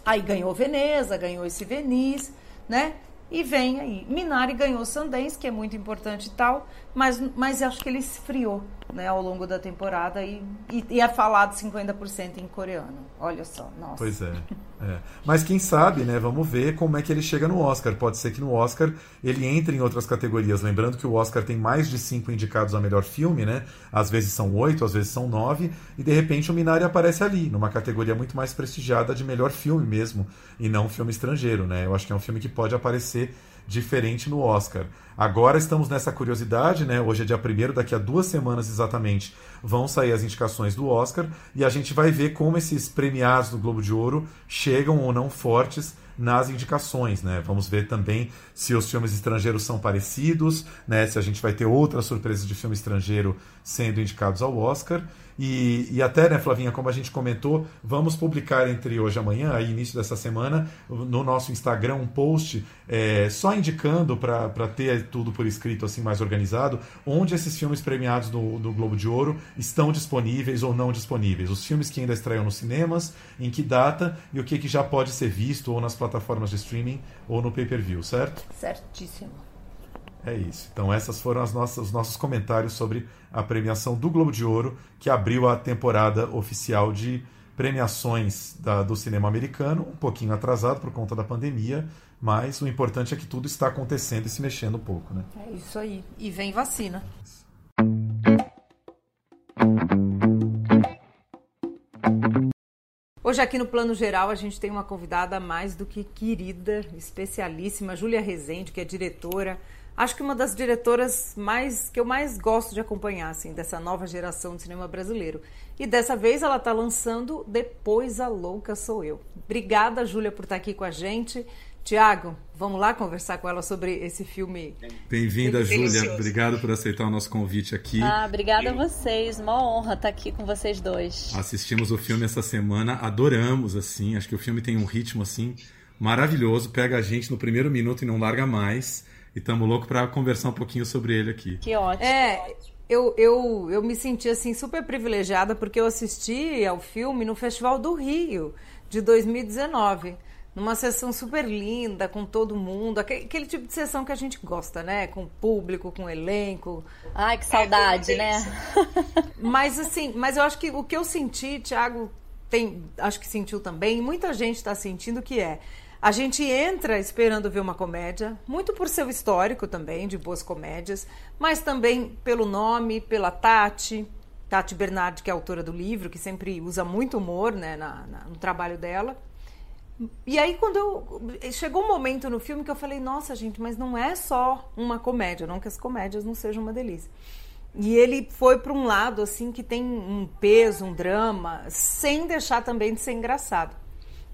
Aí ganhou Veneza, ganhou esse Venice, né? E vem aí. Minari ganhou Sundance, que é muito importante e tal, mas, mas acho que ele esfriou né, ao longo da temporada e, e, e é falado 50% em coreano. Olha só, nossa. Pois é, é, Mas quem sabe, né? Vamos ver como é que ele chega no Oscar. Pode ser que no Oscar ele entre em outras categorias. Lembrando que o Oscar tem mais de cinco indicados a melhor filme, né? Às vezes são oito, às vezes são nove, e de repente o Minari aparece ali, numa categoria muito mais prestigiada de melhor filme mesmo, e não filme estrangeiro, né? Eu acho que é um filme que pode aparecer diferente no Oscar. Agora estamos nessa curiosidade, né? Hoje é dia 1 daqui a duas semanas exatamente vão sair as indicações do Oscar e a gente vai ver como esses premiados do Globo de Ouro chegam ou não fortes nas indicações, né? Vamos ver também se os filmes estrangeiros são parecidos, né? Se a gente vai ter outras surpresas de filme estrangeiro sendo indicados ao Oscar. E, e até, né, Flavinha, como a gente comentou, vamos publicar entre hoje e amanhã, aí início dessa semana, no nosso Instagram, um post é, só indicando para ter tudo por escrito assim mais organizado, onde esses filmes premiados do, Globo de Ouro estão disponíveis ou não disponíveis. Os filmes que ainda estreiam nos cinemas, em que data e o que, que já pode ser visto ou nas plataformas de streaming ou no pay-per-view, certo? Certíssimo. É isso. Então, essas foram as nossas, os nossos comentários sobre a premiação do Globo de Ouro, que abriu a temporada oficial de premiações da, do cinema americano, um pouquinho atrasado por conta da pandemia, mas o importante é que tudo está acontecendo e se mexendo um pouco, né? É isso aí. E vem vacina. Hoje aqui no Plano Geral a gente tem uma convidada mais do que querida, especialíssima, Júlia Rezende, que é diretora acho que uma das diretoras mais que eu mais gosto de acompanhar assim dessa nova geração de cinema brasileiro. E dessa vez ela está lançando Depois a Louca Sou Eu. Obrigada, Júlia, por estar aqui com a gente. Tiago, vamos lá conversar com ela sobre esse filme. Bem-vinda, Júlia. Obrigado por aceitar o nosso convite aqui. Ah, obrigada a vocês. Uma honra estar aqui com vocês dois. Assistimos o filme essa semana, adoramos assim. Acho que o filme tem um ritmo assim maravilhoso, pega a gente no primeiro minuto e não larga mais. E estamos loucos para conversar um pouquinho sobre ele aqui. Que ótimo. É, eu, eu, eu me senti assim super privilegiada porque eu assisti ao filme no Festival do Rio de 2019 numa sessão super linda, com todo mundo, aquele, aquele, tipo de sessão que a gente gosta, né? Com público, com elenco. Ai, que saudade, é, né? mas assim, mas eu acho que o que eu senti, Thiago tem, acho que sentiu também, e muita gente está sentindo que é a gente entra esperando ver uma comédia, muito por seu histórico também, de boas comédias, mas também pelo nome, pela Tati, Tati Bernardi, que é autora do livro, que sempre usa muito humor né, na, na, no trabalho dela. E aí, quando eu. Chegou um momento no filme que eu falei, nossa, gente, mas não é só uma comédia, não que as comédias não sejam uma delícia. E ele foi para um lado, assim, que tem um peso, um drama, sem deixar também de ser engraçado.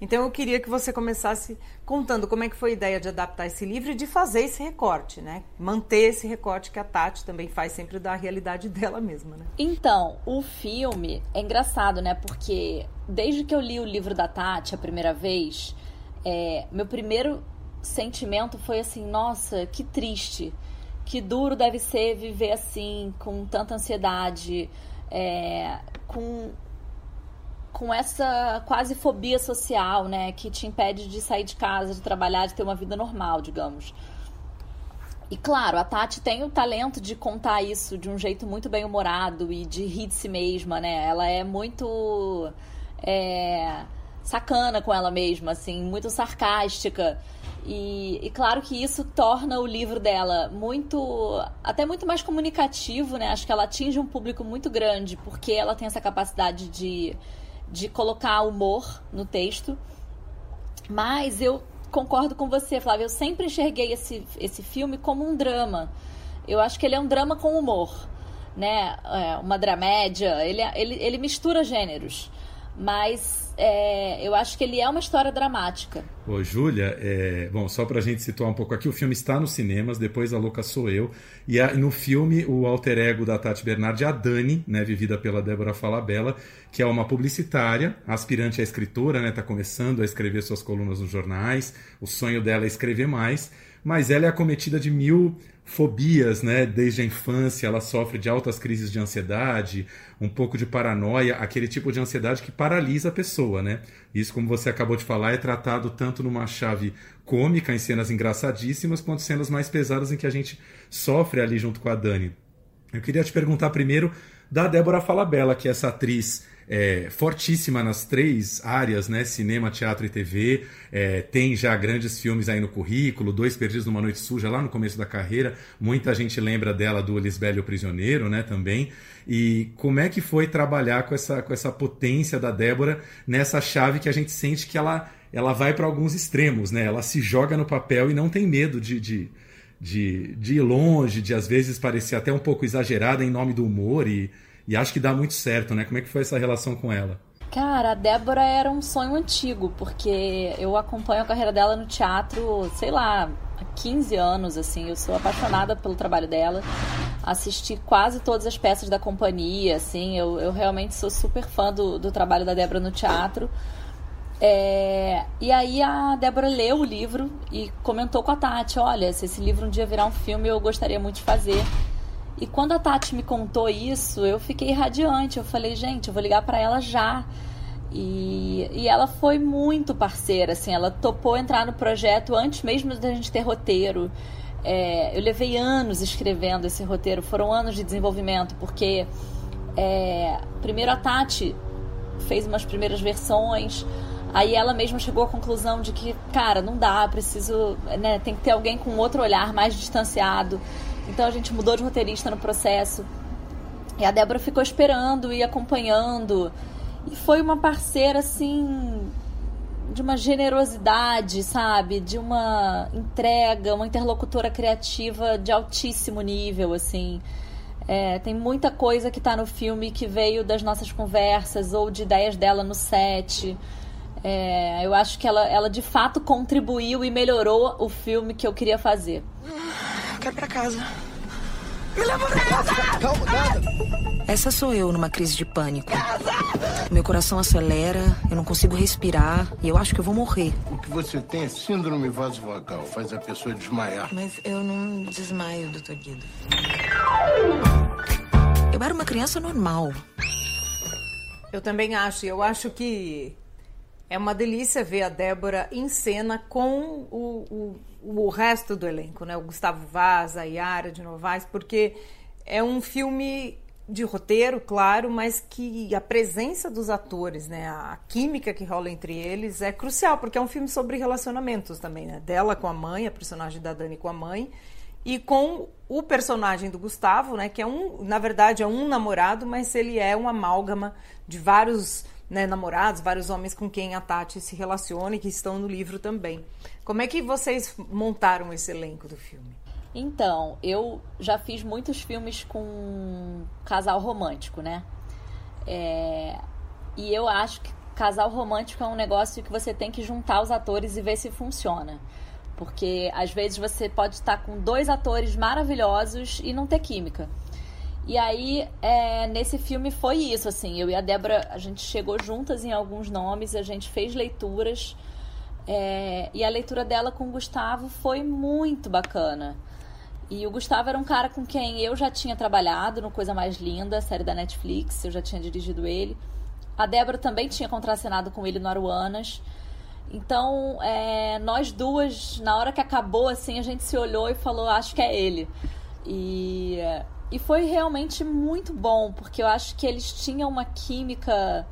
Então eu queria que você começasse contando como é que foi a ideia de adaptar esse livro e de fazer esse recorte, né? Manter esse recorte que a Tati também faz sempre da realidade dela mesma, né? Então, o filme é engraçado, né? Porque desde que eu li o livro da Tati a primeira vez, é, meu primeiro sentimento foi assim, nossa, que triste, que duro deve ser viver assim, com tanta ansiedade, é, com com essa quase fobia social, né, que te impede de sair de casa, de trabalhar, de ter uma vida normal, digamos. E claro, a Tati tem o talento de contar isso de um jeito muito bem humorado e de rir de si mesma, né? Ela é muito é, sacana com ela mesma, assim, muito sarcástica. E, e, claro que isso torna o livro dela muito, até muito mais comunicativo, né? Acho que ela atinge um público muito grande porque ela tem essa capacidade de de colocar humor no texto. Mas eu concordo com você, Flávia. Eu sempre enxerguei esse, esse filme como um drama. Eu acho que ele é um drama com humor, né? É uma dramédia. Ele, ele, ele mistura gêneros. Mas é, eu acho que ele é uma história dramática. Ô, Júlia, é, bom, só pra gente situar um pouco aqui, o filme está nos cinemas, depois a louca sou eu. E a, no filme, o alter ego da Tati Bernardi é a Dani, né, vivida pela Débora Falabella, que é uma publicitária, aspirante a escritora, né, tá começando a escrever suas colunas nos jornais. O sonho dela é escrever mais, mas ela é acometida de mil fobias, né? Desde a infância, ela sofre de altas crises de ansiedade, um pouco de paranoia, aquele tipo de ansiedade que paralisa a pessoa, né? Isso, como você acabou de falar, é tratado tanto numa chave cômica, em cenas engraçadíssimas, quanto cenas mais pesadas em que a gente sofre ali junto com a Dani. Eu queria te perguntar primeiro da Débora Falabella, que é essa atriz é, fortíssima nas três áreas, né? Cinema, teatro e TV. É, tem já grandes filmes aí no currículo, Dois Perdidos numa Noite Suja, lá no começo da carreira. Muita gente lembra dela do Lisbelo o Prisioneiro, né? Também. E como é que foi trabalhar com essa, com essa potência da Débora nessa chave que a gente sente que ela, ela vai para alguns extremos, né? Ela se joga no papel e não tem medo de, de de, de ir longe, de às vezes parecer até um pouco exagerada em nome do humor e, e acho que dá muito certo, né? Como é que foi essa relação com ela? Cara, a Débora era um sonho antigo, porque eu acompanho a carreira dela no teatro, sei lá, há 15 anos, assim. Eu sou apaixonada pelo trabalho dela. Assisti quase todas as peças da companhia, assim. Eu, eu realmente sou super fã do, do trabalho da Débora no teatro. É, e aí a Débora leu o livro e comentou com a Tati: Olha, se esse livro um dia virar um filme, eu gostaria muito de fazer. E quando a Tati me contou isso, eu fiquei radiante. Eu falei, gente, eu vou ligar para ela já. E, e ela foi muito parceira, assim, ela topou entrar no projeto antes mesmo da gente ter roteiro. É, eu levei anos escrevendo esse roteiro, foram anos de desenvolvimento, porque é, primeiro a Tati fez umas primeiras versões, aí ela mesma chegou à conclusão de que, cara, não dá, preciso, né, tem que ter alguém com outro olhar mais distanciado. Então a gente mudou de roteirista no processo. E a Débora ficou esperando e acompanhando. E foi uma parceira, assim, de uma generosidade, sabe? De uma entrega, uma interlocutora criativa de altíssimo nível, assim. É, tem muita coisa que está no filme que veio das nossas conversas ou de ideias dela no set. É, eu acho que ela, ela de fato contribuiu e melhorou o filme que eu queria fazer quero ir pra casa. Me leva pra casa! Calma, nada! Essa sou eu numa crise de pânico. Meu coração acelera, eu não consigo respirar e eu acho que eu vou morrer. O que você tem é síndrome vasovagal, faz a pessoa desmaiar. Mas eu não desmaio, doutor Guido. Eu era uma criança normal. Eu também acho. Eu acho que é uma delícia ver a Débora em cena com o, o o resto do elenco, né? O Gustavo Vaz, a Yara de Novaes, porque é um filme de roteiro, claro, mas que a presença dos atores, né, a química que rola entre eles é crucial, porque é um filme sobre relacionamentos também, né? Dela com a mãe, a personagem da Dani com a mãe, e com o personagem do Gustavo, né, que é um, na verdade, é um namorado, mas ele é uma amálgama de vários né, namorados, vários homens com quem a Tati se relaciona e que estão no livro também. Como é que vocês montaram esse elenco do filme? Então, eu já fiz muitos filmes com casal romântico, né? É... E eu acho que casal romântico é um negócio que você tem que juntar os atores e ver se funciona. Porque às vezes você pode estar com dois atores maravilhosos e não ter química. E aí, é, nesse filme foi isso, assim, eu e a Débora, a gente chegou juntas em alguns nomes, a gente fez leituras, é, e a leitura dela com o Gustavo foi muito bacana. E o Gustavo era um cara com quem eu já tinha trabalhado no Coisa Mais Linda, série da Netflix, eu já tinha dirigido ele. A Débora também tinha contracenado com ele no Aruanas. Então, é, nós duas, na hora que acabou, assim, a gente se olhou e falou, acho que é ele. E e foi realmente muito bom, porque eu acho que eles tinham uma química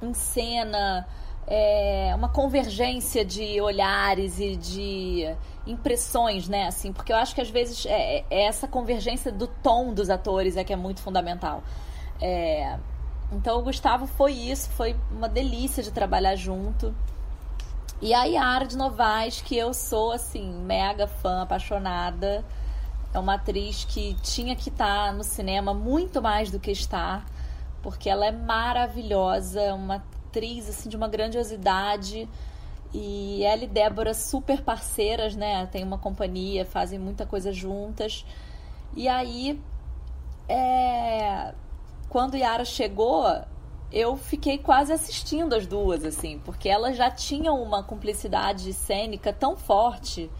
em cena, é, uma convergência de olhares e de impressões, né? Assim, porque eu acho que às vezes é, é essa convergência do tom dos atores é que é muito fundamental. É, então o Gustavo foi isso, foi uma delícia de trabalhar junto. E a Yara de Novaes, que eu sou assim, mega fã, apaixonada. É uma atriz que tinha que estar tá no cinema muito mais do que está, porque ela é maravilhosa, uma atriz assim de uma grandiosidade. E ela e Débora super parceiras, né? Tem uma companhia, fazem muita coisa juntas. E aí, é... quando Yara chegou, eu fiquei quase assistindo as duas, assim, porque elas já tinham uma cumplicidade cênica tão forte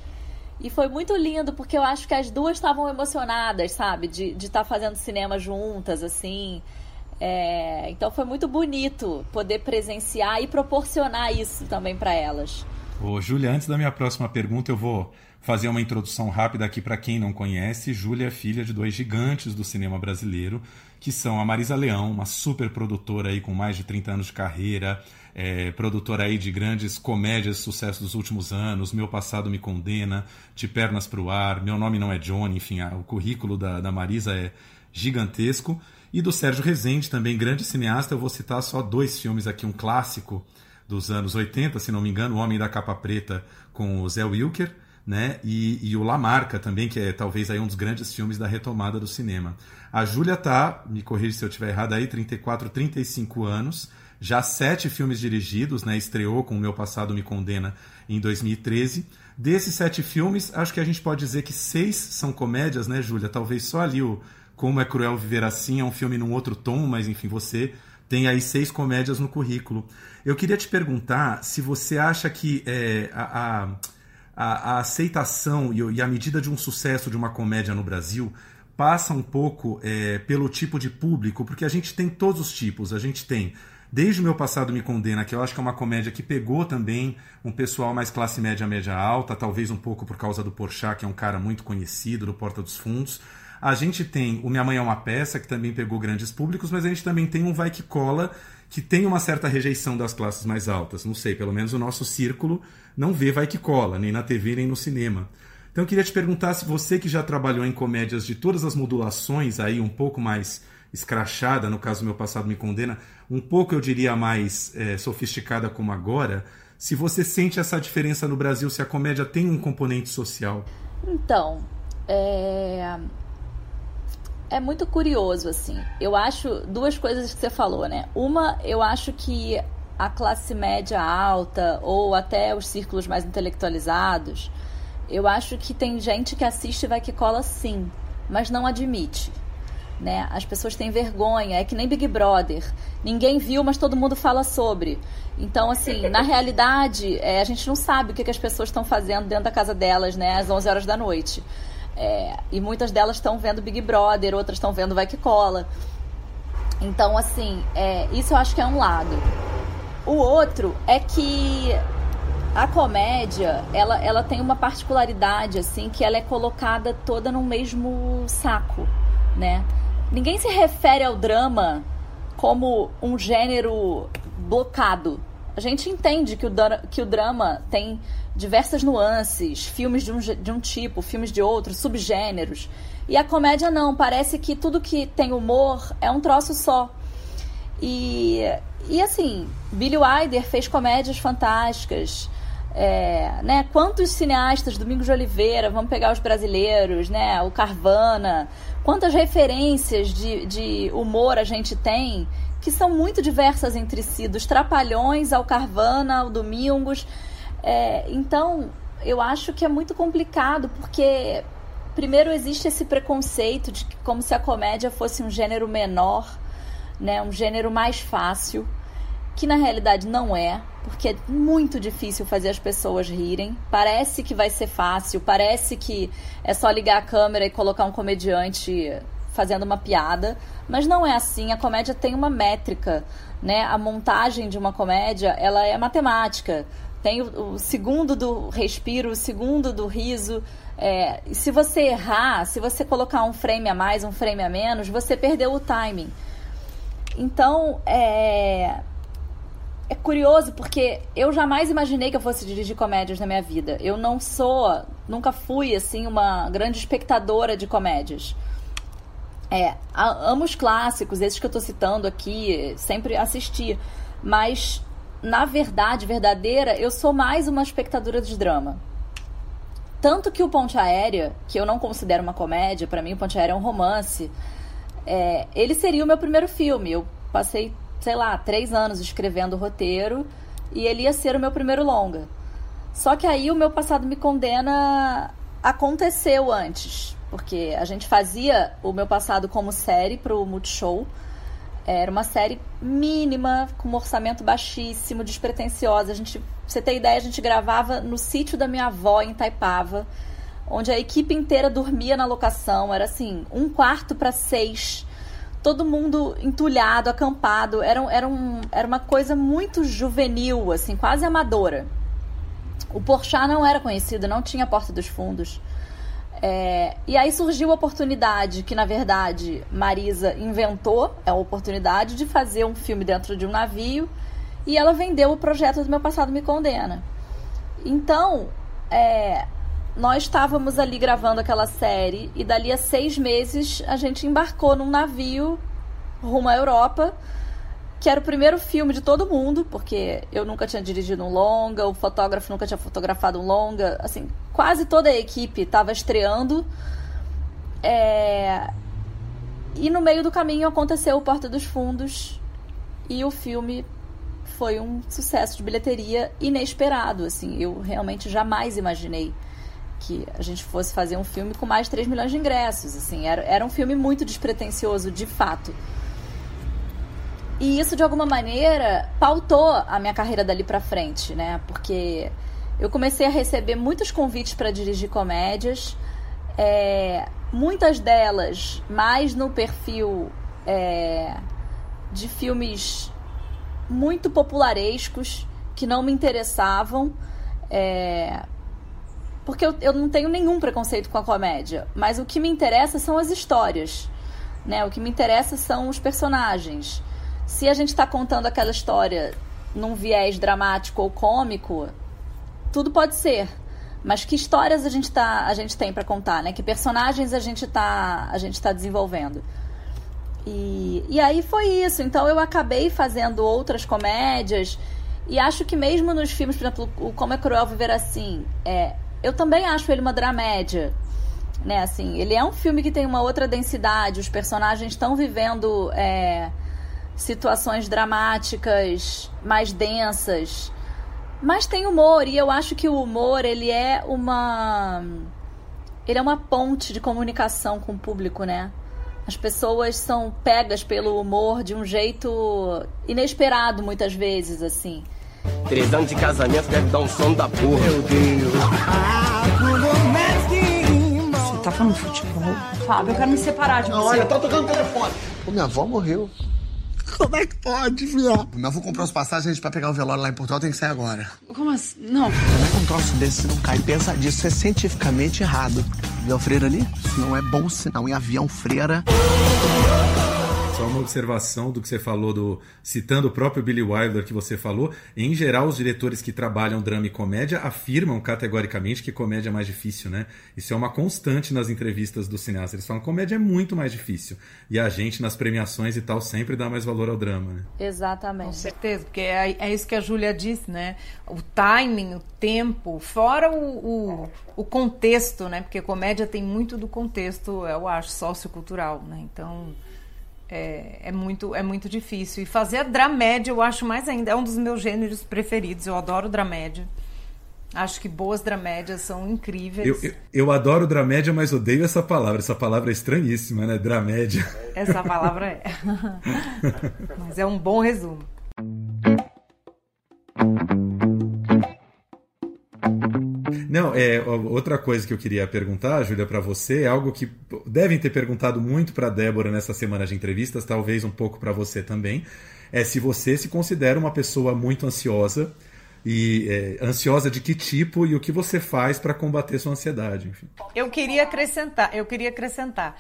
e foi muito lindo, porque eu acho que as duas estavam emocionadas, sabe? De estar tá fazendo cinema juntas, assim. É, então foi muito bonito poder presenciar e proporcionar isso também para elas. Ô, Júlia, antes da minha próxima pergunta, eu vou fazer uma introdução rápida aqui para quem não conhece. Júlia é filha de dois gigantes do cinema brasileiro, que são a Marisa Leão, uma super produtora aí com mais de 30 anos de carreira, é, produtora aí de grandes comédias sucesso dos últimos anos, Meu Passado Me Condena, De Pernas para o Ar, Meu Nome Não é Johnny, enfim, a, o currículo da, da Marisa é gigantesco. E do Sérgio Rezende, também grande cineasta, eu vou citar só dois filmes aqui, um clássico dos anos 80, se não me engano, O Homem da Capa Preta com o Zé Wilker, né? E, e o La Marca também, que é talvez aí um dos grandes filmes da retomada do cinema. A Júlia tá, me corrija se eu estiver errado aí, 34, 35 anos, já sete filmes dirigidos, né? Estreou com O Meu Passado Me Condena em 2013. Desses sete filmes, acho que a gente pode dizer que seis são comédias, né, Júlia? Talvez só ali o Como é Cruel Viver Assim é um filme num outro tom, mas enfim, você tem aí seis comédias no currículo. Eu queria te perguntar se você acha que é, a, a a, aceitação e, e, a medida de um sucesso de uma comédia no Brasil passa um pouco é, pelo tipo de público, porque a gente tem todos os tipos. A gente tem Desde o meu passado me condena, que eu acho que é uma comédia que pegou também um pessoal mais classe média, média alta, talvez um pouco por causa do Porchat, que é um cara muito conhecido do Porta dos Fundos. A gente tem o Minha Mãe é uma Peça, que também pegou grandes públicos, mas a gente também tem um Vai Que Cola, que tem uma certa rejeição das classes mais altas. Não sei, pelo menos o nosso círculo não vê Vai Que Cola, nem na TV, nem no cinema. Então eu queria te perguntar se você que já trabalhou em comédias de todas as modulações, aí um pouco mais escrachada, no caso Meu Passado Me Condena, um pouco eu diria mais é, sofisticada como agora, se você sente essa diferença no Brasil, se a comédia tem um componente social. Então, é é muito curioso, assim. Eu acho duas coisas que você falou, né? Uma, eu acho que a classe média alta ou até os círculos mais intelectualizados, eu acho que tem gente que assiste e vai que cola sim, mas não admite. Né? As pessoas têm vergonha, é que nem Big Brother. Ninguém viu, mas todo mundo fala sobre. Então, assim, na realidade, é, a gente não sabe o que, que as pessoas estão fazendo dentro da casa delas, né, às 11 horas da noite. É, e muitas delas estão vendo Big Brother, outras estão vendo Vai Que Cola. Então, assim, é, isso eu acho que é um lado. O outro é que a comédia, ela, ela tem uma particularidade, assim, que ela é colocada toda no mesmo saco, né? Ninguém se refere ao drama como um gênero blocado. A gente entende que o, que o drama tem diversas nuances, filmes de um, de um tipo, filmes de outro, subgêneros. E a comédia não, parece que tudo que tem humor é um troço só. E, e assim, Billy Wilder fez comédias fantásticas. É, né? Quantos cineastas, Domingos de Oliveira, vamos pegar os brasileiros, né? O Carvana, quantas referências de, de humor a gente tem que são muito diversas entre si, dos Trapalhões ao Carvana, ao Domingos. É, então, eu acho que é muito complicado, porque, primeiro, existe esse preconceito de que, como se a comédia fosse um gênero menor, né, um gênero mais fácil, que na realidade não é, porque é muito difícil fazer as pessoas rirem. Parece que vai ser fácil, parece que é só ligar a câmera e colocar um comediante fazendo uma piada, mas não é assim. A comédia tem uma métrica, né? A montagem de uma comédia, ela é matemática. Tem o, o segundo do respiro, o segundo do riso. É, se você errar, se você colocar um frame a mais, um frame a menos, você perdeu o timing. Então, é, é curioso porque eu jamais imaginei que eu fosse dirigir comédias na minha vida. Eu não sou, nunca fui assim uma grande espectadora de comédias. É, amo os clássicos, esses que eu tô citando aqui, sempre assisti. Mas, na verdade, verdadeira, eu sou mais uma espectadora de drama. Tanto que o Ponte Aérea, que eu não considero uma comédia, para mim o Ponte Aérea é um romance, é, ele seria o meu primeiro filme. Eu passei, sei lá, três anos escrevendo o roteiro e ele ia ser o meu primeiro longa. Só que aí o meu passado me condena aconteceu antes porque a gente fazia o meu passado como série para o Multishow. Era uma série mínima, com um orçamento baixíssimo, despretensiosa. A gente, pra você ter ideia, a gente gravava no sítio da minha avó em Taipava, onde a equipe inteira dormia na locação. Era assim, um quarto para seis, todo mundo entulhado, acampado. Era, era, um, era uma coisa muito juvenil, assim, quase amadora. O Porchat não era conhecido, não tinha Porta dos Fundos. É, e aí surgiu a oportunidade, que na verdade Marisa inventou, é a oportunidade de fazer um filme dentro de um navio, e ela vendeu o projeto do Meu Passado Me Condena. Então, é, nós estávamos ali gravando aquela série, e dali a seis meses a gente embarcou num navio rumo à Europa que era o primeiro filme de todo mundo, porque eu nunca tinha dirigido um longa, o fotógrafo nunca tinha fotografado um longa, assim, quase toda a equipe estava estreando. É... E no meio do caminho aconteceu o Porta dos Fundos e o filme foi um sucesso de bilheteria inesperado, assim, eu realmente jamais imaginei que a gente fosse fazer um filme com mais de 3 milhões de ingressos, assim, era, era um filme muito despretensioso, de fato. E isso, de alguma maneira, pautou a minha carreira dali pra frente, né? Porque eu comecei a receber muitos convites para dirigir comédias, é, muitas delas mais no perfil é, de filmes muito popularescos que não me interessavam. É, porque eu, eu não tenho nenhum preconceito com a comédia, mas o que me interessa são as histórias. Né? O que me interessa são os personagens. Se a gente está contando aquela história num viés dramático ou cômico, tudo pode ser. Mas que histórias a gente, tá, a gente tem para contar, né? Que personagens a gente está a gente tá desenvolvendo. E, e aí foi isso. Então eu acabei fazendo outras comédias. E acho que mesmo nos filmes, por exemplo, o Como é Cruel Viver Assim, é, eu também acho ele uma dramédia. Né, assim, ele é um filme que tem uma outra densidade, os personagens estão vivendo é, situações dramáticas, mais densas. Mas tem humor e eu acho que o humor ele é uma ele é uma ponte de comunicação com o público, né? As pessoas são pegas pelo humor de um jeito inesperado muitas vezes, assim. Três anos de casamento deve dar um sono da porra. Meu Deus. Você tá falando de futebol? Fábio, eu quero me separar de Não, você. olha, tá tocando telefone. Pô, minha avó morreu. Como é que pode, viado? Meu avô comprou as passagens pra pegar o velório lá em Portugal, tem que sair agora. Como assim? Não. Como é que um troço desse não cai? Pensa disso, é cientificamente errado. Viu a freira ali? Isso não é bom sinal em avião freira. Só uma observação do que você falou, do citando o próprio Billy Wilder que você falou. Em geral, os diretores que trabalham drama e comédia afirmam categoricamente que comédia é mais difícil, né? Isso é uma constante nas entrevistas do cineasta. Eles falam que comédia é muito mais difícil. E a gente, nas premiações e tal, sempre dá mais valor ao drama, né? Exatamente. Com certeza, porque é, é isso que a Júlia disse, né? O timing, o tempo, fora o, o, o contexto, né? Porque comédia tem muito do contexto, eu acho, sociocultural, né? Então é, é, muito, é muito difícil. E fazer a dramédia eu acho mais ainda. É um dos meus gêneros preferidos. Eu adoro dramédia. Acho que boas dramédias são incríveis. Eu, eu, eu adoro dramédia, mas odeio essa palavra. Essa palavra é estranhíssima, né? Dramédia. Essa palavra é. mas é um bom resumo. Não, é outra coisa que eu queria perguntar, Júlia, para você, é algo que devem ter perguntado muito para Débora nessa semana de entrevistas, talvez um pouco para você também, é se você se considera uma pessoa muito ansiosa e é, ansiosa de que tipo e o que você faz para combater sua ansiedade, enfim. Eu queria acrescentar, eu queria acrescentar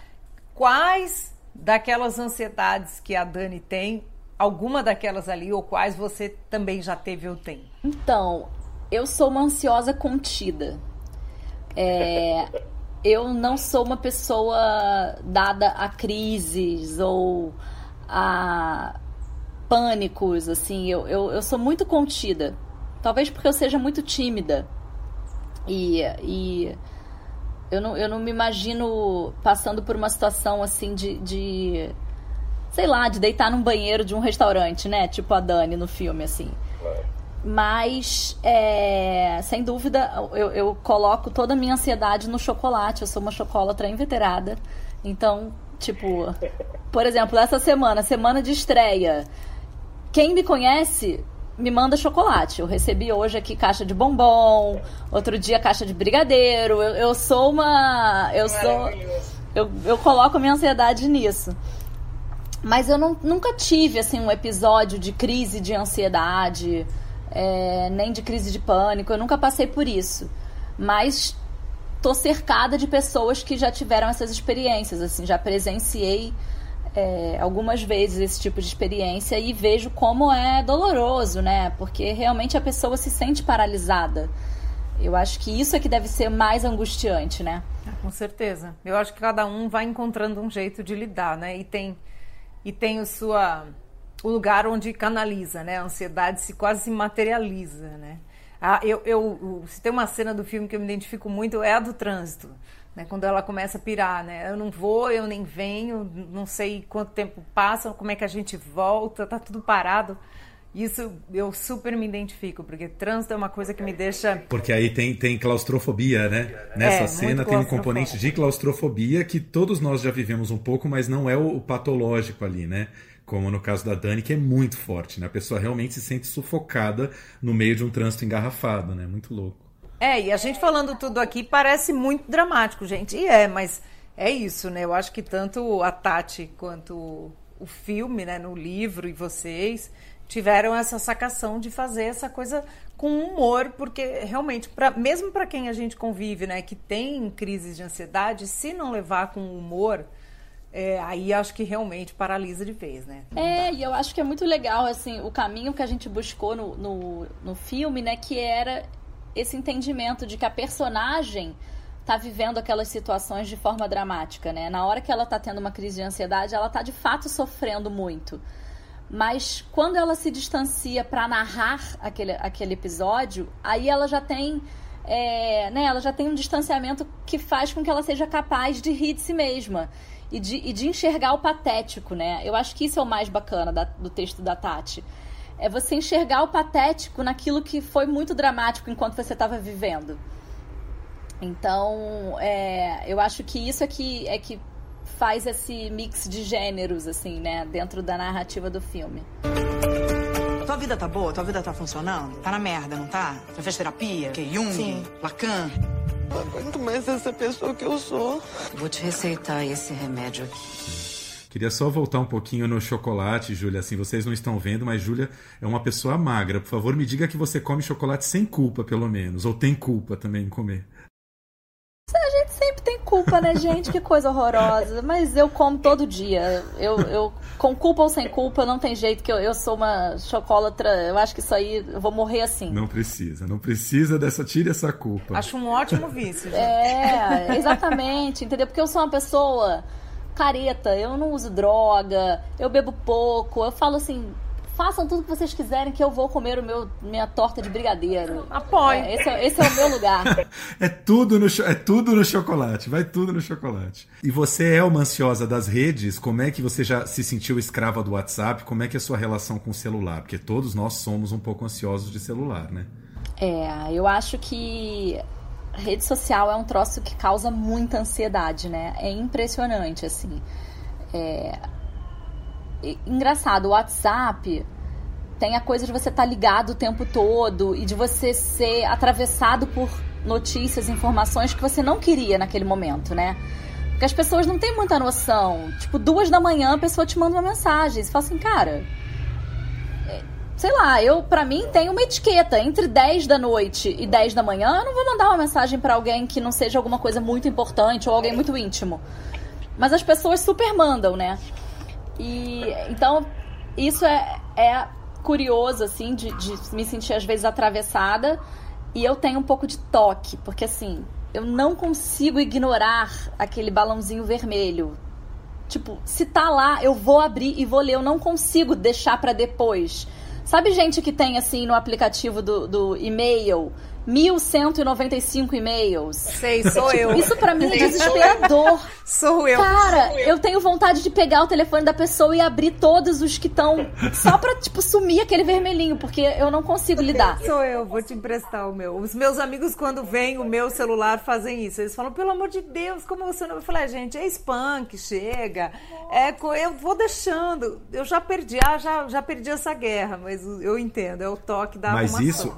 quais daquelas ansiedades que a Dani tem, alguma daquelas ali ou quais você também já teve ou tem? Então, eu sou uma ansiosa contida. É, eu não sou uma pessoa dada a crises ou a pânicos, assim. Eu, eu, eu sou muito contida. Talvez porque eu seja muito tímida. E, e eu, não, eu não me imagino passando por uma situação assim de, de. Sei lá, de deitar num banheiro de um restaurante, né? Tipo a Dani no filme, assim. Mas, é, sem dúvida, eu, eu, coloco toda a minha ansiedade no chocolate. Eu sou uma chocolatra inveterada. Então, tipo, por exemplo, essa semana, semana de estreia. Quem me conhece me manda chocolate. Eu recebi hoje aqui caixa de bombom, outro dia caixa de brigadeiro. Eu, eu sou uma. Eu sou. Eu, eu coloco minha ansiedade nisso. Mas eu não, nunca tive assim um episódio de crise de ansiedade é, nem de crise de pânico. Eu nunca passei por isso. Mas tô cercada de pessoas que já tiveram essas experiências. Assim, já presenciei é, algumas vezes esse tipo de experiência e vejo como é doloroso, né? Porque realmente a pessoa se sente paralisada. Eu acho que isso é que deve ser mais angustiante, né? Ah, com certeza. Eu acho que cada um vai encontrando um jeito de lidar, né? E tem e tem o sua o lugar onde canaliza, né? A ansiedade se quase se materializa, né? Ah, eu, eu, se tem uma cena do filme que eu me identifico muito é a do trânsito, né? Quando ela começa a pirar, né? Eu não vou, eu nem venho, não sei quanto tempo passa, como é que a gente volta, tá tudo parado. Isso eu super me identifico, porque trânsito é uma coisa que me deixa. Porque aí tem, tem claustrofobia, né? Nessa é, cena tem um componente de claustrofobia que todos nós já vivemos um pouco, mas não é o, o patológico ali, né? Como no caso da Dani, que é muito forte, né? A pessoa realmente se sente sufocada no meio de um trânsito engarrafado, né? Muito louco. É, e a gente falando tudo aqui parece muito dramático, gente. E é, mas é isso, né? Eu acho que tanto a Tati quanto o filme, né, no livro e vocês tiveram essa sacação de fazer essa coisa com humor, porque realmente, pra, mesmo para quem a gente convive, né, que tem crises de ansiedade, se não levar com humor, é, aí acho que realmente paralisa de vez, né? Não é, dá. e eu acho que é muito legal, assim, o caminho que a gente buscou no, no, no filme, né, que era esse entendimento de que a personagem tá vivendo aquelas situações de forma dramática, né? Na hora que ela tá tendo uma crise de ansiedade, ela tá de fato sofrendo muito. Mas quando ela se distancia para narrar aquele, aquele episódio, aí ela já tem é, né, ela já tem um distanciamento que faz com que ela seja capaz de rir de si mesma e de, e de enxergar o patético, né? Eu acho que isso é o mais bacana da, do texto da Tati. É você enxergar o patético naquilo que foi muito dramático enquanto você estava vivendo. Então, é, eu acho que isso é que, é que faz esse mix de gêneros, assim, né? Dentro da narrativa do filme. Tua vida tá boa? Tua vida tá funcionando? Tá na merda, não tá? Já fez terapia? Que Jung? Sim. Lacan? Não aguento mais essa pessoa que eu sou. Vou te receitar esse remédio aqui. Queria só voltar um pouquinho no chocolate, Júlia. Assim, vocês não estão vendo, mas Júlia é uma pessoa magra. Por favor, me diga que você come chocolate sem culpa, pelo menos. Ou tem culpa também em comer. A gente sempre tem culpa, né, gente? Que coisa horrorosa. Mas eu como todo dia. Eu, eu com culpa ou sem culpa, não tem jeito que eu, eu sou uma chocolatra. Eu acho que isso aí eu vou morrer assim. Não precisa, não precisa dessa. Tire essa culpa. Acho um ótimo vício. É, exatamente, entendeu? Porque eu sou uma pessoa careta, eu não uso droga, eu bebo pouco, eu falo assim, façam tudo que vocês quiserem que eu vou comer o meu minha torta de brigadeiro. Apoio. É, esse, é, esse, é, o meu lugar. é tudo no é tudo no chocolate, vai tudo no chocolate. E você é uma ansiosa das redes? Como é que você já se sentiu escrava do WhatsApp? Como é que é a sua relação com o celular? Porque todos nós somos um pouco ansiosos de celular, né? É, eu acho que rede social é um troço que causa muita ansiedade, né? É impressionante, assim. É, engraçado, o WhatsApp tem a coisa de você estar tá ligado o tempo todo e de você ser atravessado por notícias, informações que você não queria naquele momento, né? Porque as pessoas não têm muita noção. Tipo, duas da manhã a pessoa te manda uma mensagem. Você fala assim, cara. É, sei lá, eu, para mim, tem uma etiqueta. Entre 10 da noite e 10 da manhã, eu não vou mandar uma mensagem para alguém que não seja alguma coisa muito importante ou alguém muito íntimo. Mas as pessoas super mandam, né? E então isso é, é curioso, assim, de, de me sentir às vezes atravessada. E eu tenho um pouco de toque, porque assim, eu não consigo ignorar aquele balãozinho vermelho. Tipo, se tá lá, eu vou abrir e vou ler. Eu não consigo deixar para depois. Sabe gente que tem assim no aplicativo do, do e-mail 1.195 e-mails. Sei, sou eu. Isso para mim é desesperador. Sou eu. Cara, sou eu. eu. tenho vontade de pegar o telefone da pessoa e abrir todos os que estão só pra, tipo, sumir aquele vermelhinho, porque eu não consigo lidar. Sou eu, vou te emprestar o meu. Os meus amigos, quando vêm o meu celular, fazem isso. Eles falam, pelo amor de Deus, como você não. Eu falei, ah, gente, é spam que chega. É, eu vou deixando. Eu já perdi, ah, já, já perdi essa guerra, mas eu entendo, é o toque da mas isso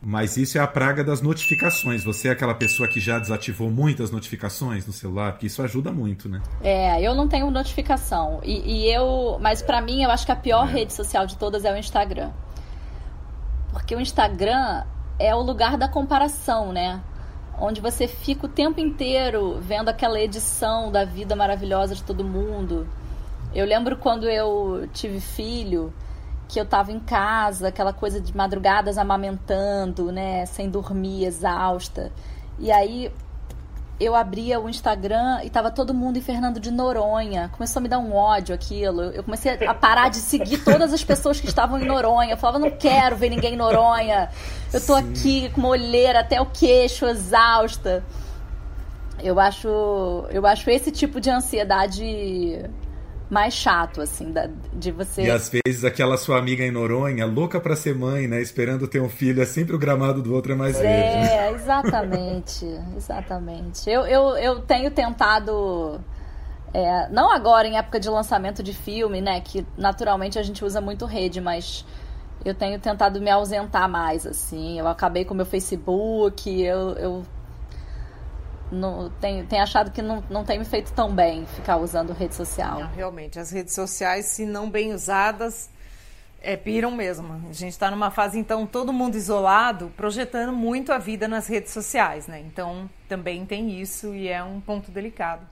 Mas isso é a praga das notificações. Você é aquela pessoa que já desativou muitas notificações no celular, porque isso ajuda muito, né? É, eu não tenho notificação. E, e eu. Mas para mim, eu acho que a pior é. rede social de todas é o Instagram. Porque o Instagram é o lugar da comparação, né? Onde você fica o tempo inteiro vendo aquela edição da vida maravilhosa de todo mundo. Eu lembro quando eu tive filho, que eu tava em casa, aquela coisa de madrugadas amamentando, né, sem dormir, exausta. E aí eu abria o Instagram e tava todo mundo em Fernando de Noronha. Começou a me dar um ódio aquilo. Eu comecei a parar de seguir todas as pessoas que estavam em Noronha. Eu falava, não quero ver ninguém em Noronha. Eu tô Sim. aqui com uma olheira até o queixo, exausta. Eu acho, eu acho esse tipo de ansiedade mais chato, assim, da, de você. E às vezes aquela sua amiga em Noronha, louca para ser mãe, né? Esperando ter um filho, é sempre o gramado do outro é mais é, verde. É, exatamente. exatamente. Eu, eu, eu tenho tentado. É, não agora em época de lançamento de filme, né? Que naturalmente a gente usa muito rede, mas eu tenho tentado me ausentar mais, assim. Eu acabei com o meu Facebook, eu, eu não, tem, tem achado que não, não tem me feito tão bem ficar usando rede social. Não, realmente, as redes sociais, se não bem usadas, é, piram mesmo. A gente está numa fase, então, todo mundo isolado, projetando muito a vida nas redes sociais, né? Então, também tem isso e é um ponto delicado.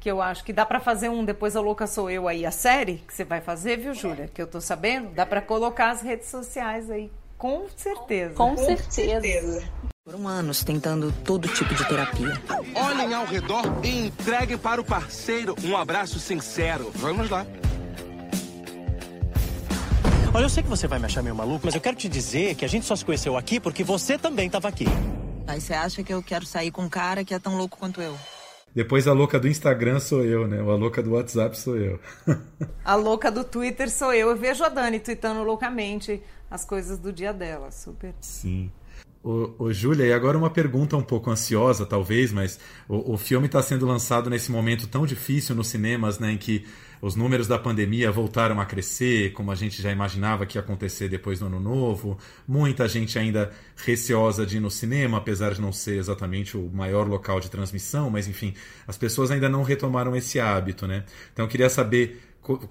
Que eu acho que dá para fazer um Depois a Louca Sou Eu aí, a série que você vai fazer, viu, Júlia? Que eu tô sabendo. Dá para colocar as redes sociais aí, com certeza. Com, com certeza. certeza. Foram anos tentando todo tipo de terapia. Olhem ao redor e entreguem para o parceiro um abraço sincero. Vamos lá. Olha, eu sei que você vai me achar meio maluco, mas eu quero te dizer que a gente só se conheceu aqui porque você também estava aqui. Aí você acha que eu quero sair com um cara que é tão louco quanto eu? Depois a louca do Instagram sou eu, né? A louca do WhatsApp sou eu. a louca do Twitter sou eu. Eu vejo a Dani tweetando loucamente as coisas do dia dela. Super. Sim. Ô, ô Júlia, e agora uma pergunta um pouco ansiosa, talvez, mas o, o filme está sendo lançado nesse momento tão difícil nos cinemas, né, em que os números da pandemia voltaram a crescer, como a gente já imaginava que ia acontecer depois do ano novo. Muita gente ainda receosa de ir no cinema, apesar de não ser exatamente o maior local de transmissão, mas enfim, as pessoas ainda não retomaram esse hábito, né? Então eu queria saber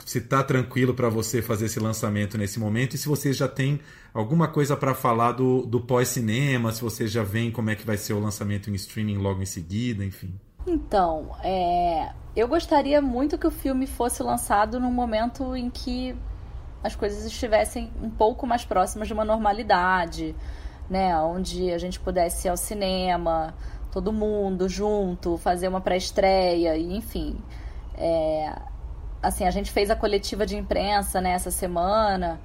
se está tranquilo para você fazer esse lançamento nesse momento e se você já tem alguma coisa para falar do, do pós-cinema, se você já vem como é que vai ser o lançamento em streaming logo em seguida, enfim. Então, é, eu gostaria muito que o filme fosse lançado num momento em que as coisas estivessem um pouco mais próximas de uma normalidade, né? Onde a gente pudesse ir ao cinema, todo mundo junto, fazer uma pré-estreia, enfim. É, assim, a gente fez a coletiva de imprensa nessa né, semana.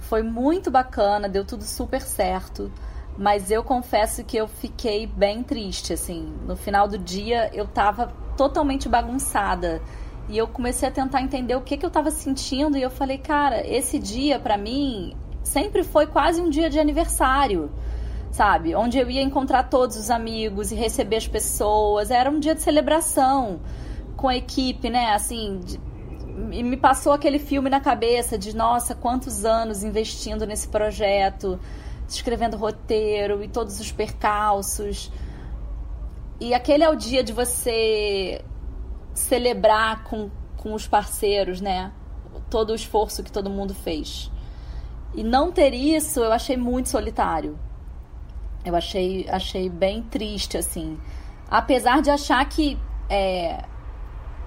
Foi muito bacana, deu tudo super certo. Mas eu confesso que eu fiquei bem triste, assim. No final do dia eu tava totalmente bagunçada. E eu comecei a tentar entender o que, que eu tava sentindo. E eu falei, cara, esse dia para mim sempre foi quase um dia de aniversário, sabe? Onde eu ia encontrar todos os amigos e receber as pessoas. Era um dia de celebração com a equipe, né? Assim, de, e me passou aquele filme na cabeça de nossa, quantos anos investindo nesse projeto, escrevendo roteiro e todos os percalços. E aquele é o dia de você celebrar com, com os parceiros, né? Todo o esforço que todo mundo fez. E não ter isso eu achei muito solitário. Eu achei, achei bem triste, assim. Apesar de achar que é,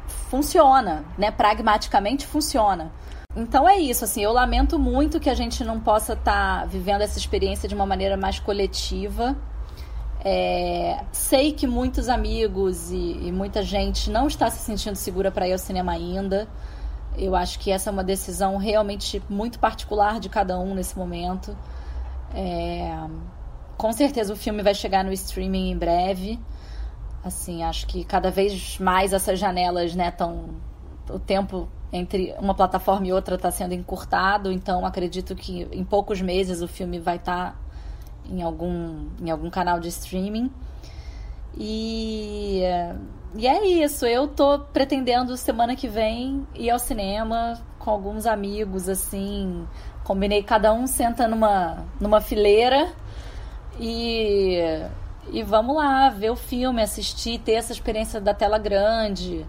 funciona, né? Pragmaticamente funciona. Então é isso, assim, eu lamento muito que a gente não possa estar tá vivendo essa experiência de uma maneira mais coletiva. É, sei que muitos amigos e, e, muita gente não está se sentindo segura para ir ao cinema ainda. Eu acho que essa é uma decisão realmente muito particular de cada um nesse momento. É, com certeza o filme vai chegar no streaming em breve. Assim, acho que cada vez mais essas janelas, né, estão o tempo entre uma plataforma e outra está sendo encurtado, então acredito que em poucos meses o filme vai estar tá em algum em algum canal de streaming. E, e é isso, eu tô pretendendo semana que vem ir ao cinema com alguns amigos assim, combinei cada um senta numa numa fileira e e vamos lá, ver o filme, assistir, ter essa experiência da tela grande.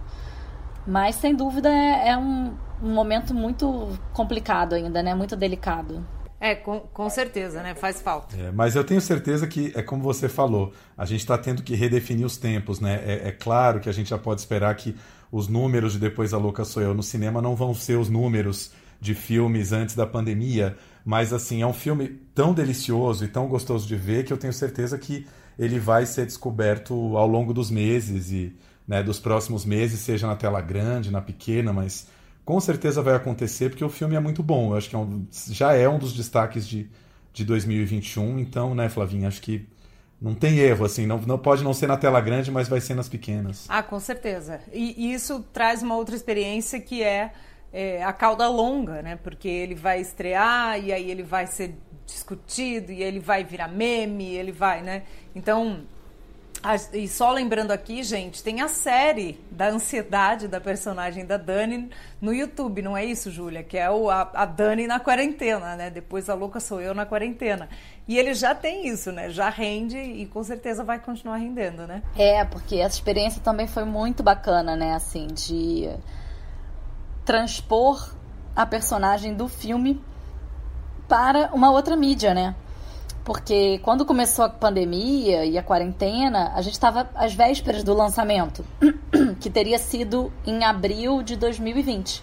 Mas sem dúvida é, é um, um, momento muito complicado ainda, né? Muito delicado. É, com, com certeza, né? Faz falta. É, mas eu tenho certeza que, é como você falou, a gente está tendo que redefinir os tempos, né? É, é, claro que a gente já pode esperar que os números de Depois da Louca Sou Eu no cinema não vão ser os números de filmes antes da pandemia, mas assim, é um filme tão delicioso e tão gostoso de ver que eu tenho certeza que ele vai ser descoberto ao longo dos meses e né, dos próximos meses, seja na tela grande, na pequena, mas com certeza vai acontecer porque o filme é muito bom. Eu acho que é um, já é um dos destaques de, de 2021, então, né, Flavinha, acho que não tem erro, assim, não, não pode não ser na tela grande, mas vai ser nas pequenas. Ah, com certeza. E, e isso traz uma outra experiência que é é, a cauda longa, né? Porque ele vai estrear e aí ele vai ser discutido e ele vai virar meme, ele vai, né? Então, a, e só lembrando aqui, gente, tem a série da ansiedade da personagem da Dani no YouTube, não é isso, Júlia? Que é o, a, a, Dani na quarentena, né? Depois a louca sou eu na quarentena. E ele já tem isso, né? Já rende e com certeza vai continuar rendendo, né? É, porque essa experiência também foi muito bacana, né? Assim, de transpor a personagem do filme para uma outra mídia, né? Porque quando começou a pandemia e a quarentena, a gente estava às vésperas do lançamento, que teria sido em abril de 2020.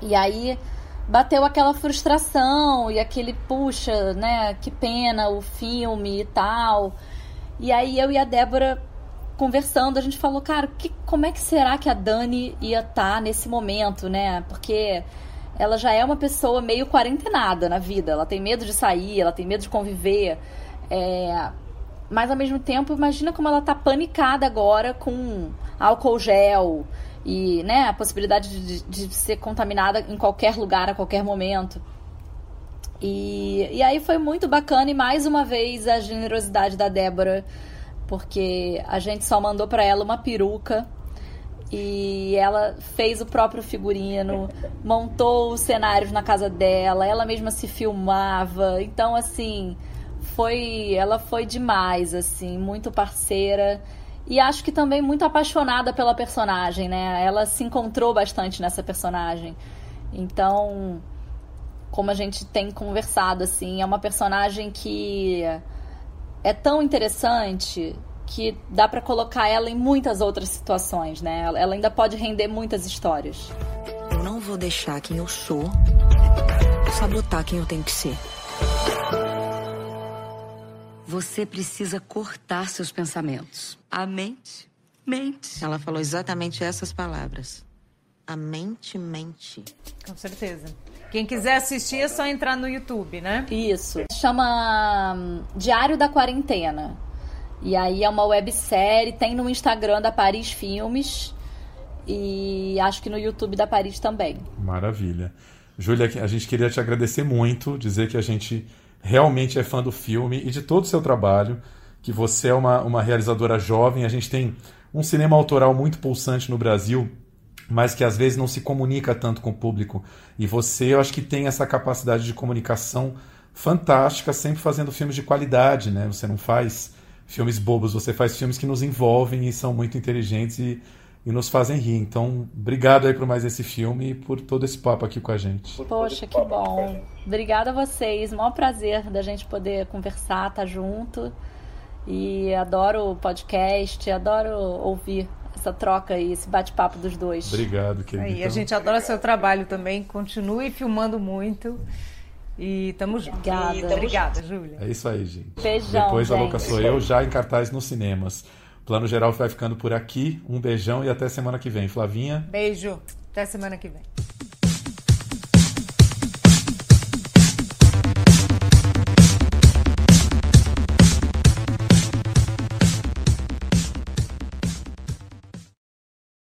E aí bateu aquela frustração e aquele, puxa, né, que pena o filme e tal. E aí eu e a Débora conversando, a gente falou, cara, que, como é que será que a Dani ia estar tá nesse momento, né? Porque ela já é uma pessoa meio quarentenada na vida. Ela tem medo de sair, ela tem medo de conviver. É... Mas ao mesmo tempo, imagina como ela tá panicada agora com álcool gel e né, a possibilidade de, de ser contaminada em qualquer lugar, a qualquer momento. E, e aí foi muito bacana e mais uma vez a generosidade da Débora porque a gente só mandou para ela uma peruca e ela fez o próprio figurino, montou os cenários na casa dela, ela mesma se filmava. Então assim, foi, ela foi demais assim, muito parceira e acho que também muito apaixonada pela personagem, né? Ela se encontrou bastante nessa personagem. Então, como a gente tem conversado assim, é uma personagem que é tão interessante que dá para colocar ela em muitas outras situações, né? Ela ainda pode render muitas histórias. Eu não vou deixar quem eu sou sabotar quem eu tenho que ser. Você precisa cortar seus pensamentos. A mente mente. Ela falou exatamente essas palavras. A mente mente. Com certeza. Quem quiser assistir é só entrar no YouTube, né? Isso. Chama hum, Diário da Quarentena. E aí é uma websérie, tem no Instagram da Paris Filmes e acho que no YouTube da Paris também. Maravilha. Júlia, a gente queria te agradecer muito, dizer que a gente realmente é fã do filme e de todo o seu trabalho, que você é uma, uma realizadora jovem, a gente tem um cinema autoral muito pulsante no Brasil, mas que às vezes não se comunica tanto com o público. E você, eu acho que tem essa capacidade de comunicação fantástica, sempre fazendo filmes de qualidade, né? Você não faz filmes bobos, você faz filmes que nos envolvem e são muito inteligentes e, e nos fazem rir. Então, obrigado aí por mais esse filme e por todo esse papo aqui com a gente. Poxa, que bom. Obrigada a vocês. Maior prazer da gente poder conversar, estar tá junto. E adoro o podcast, adoro ouvir essa troca e esse bate-papo dos dois. Obrigado, querido. Aí, a gente adora seu trabalho também. Continue filmando muito. E tamo junto. Obrigada. Obrigada, Júlia. É isso aí, gente. Beijão. Depois gente. a Louca Sou Eu, já em cartaz nos cinemas. Plano Geral vai ficando por aqui. Um beijão e até semana que vem. Flavinha. Beijo. Até semana que vem.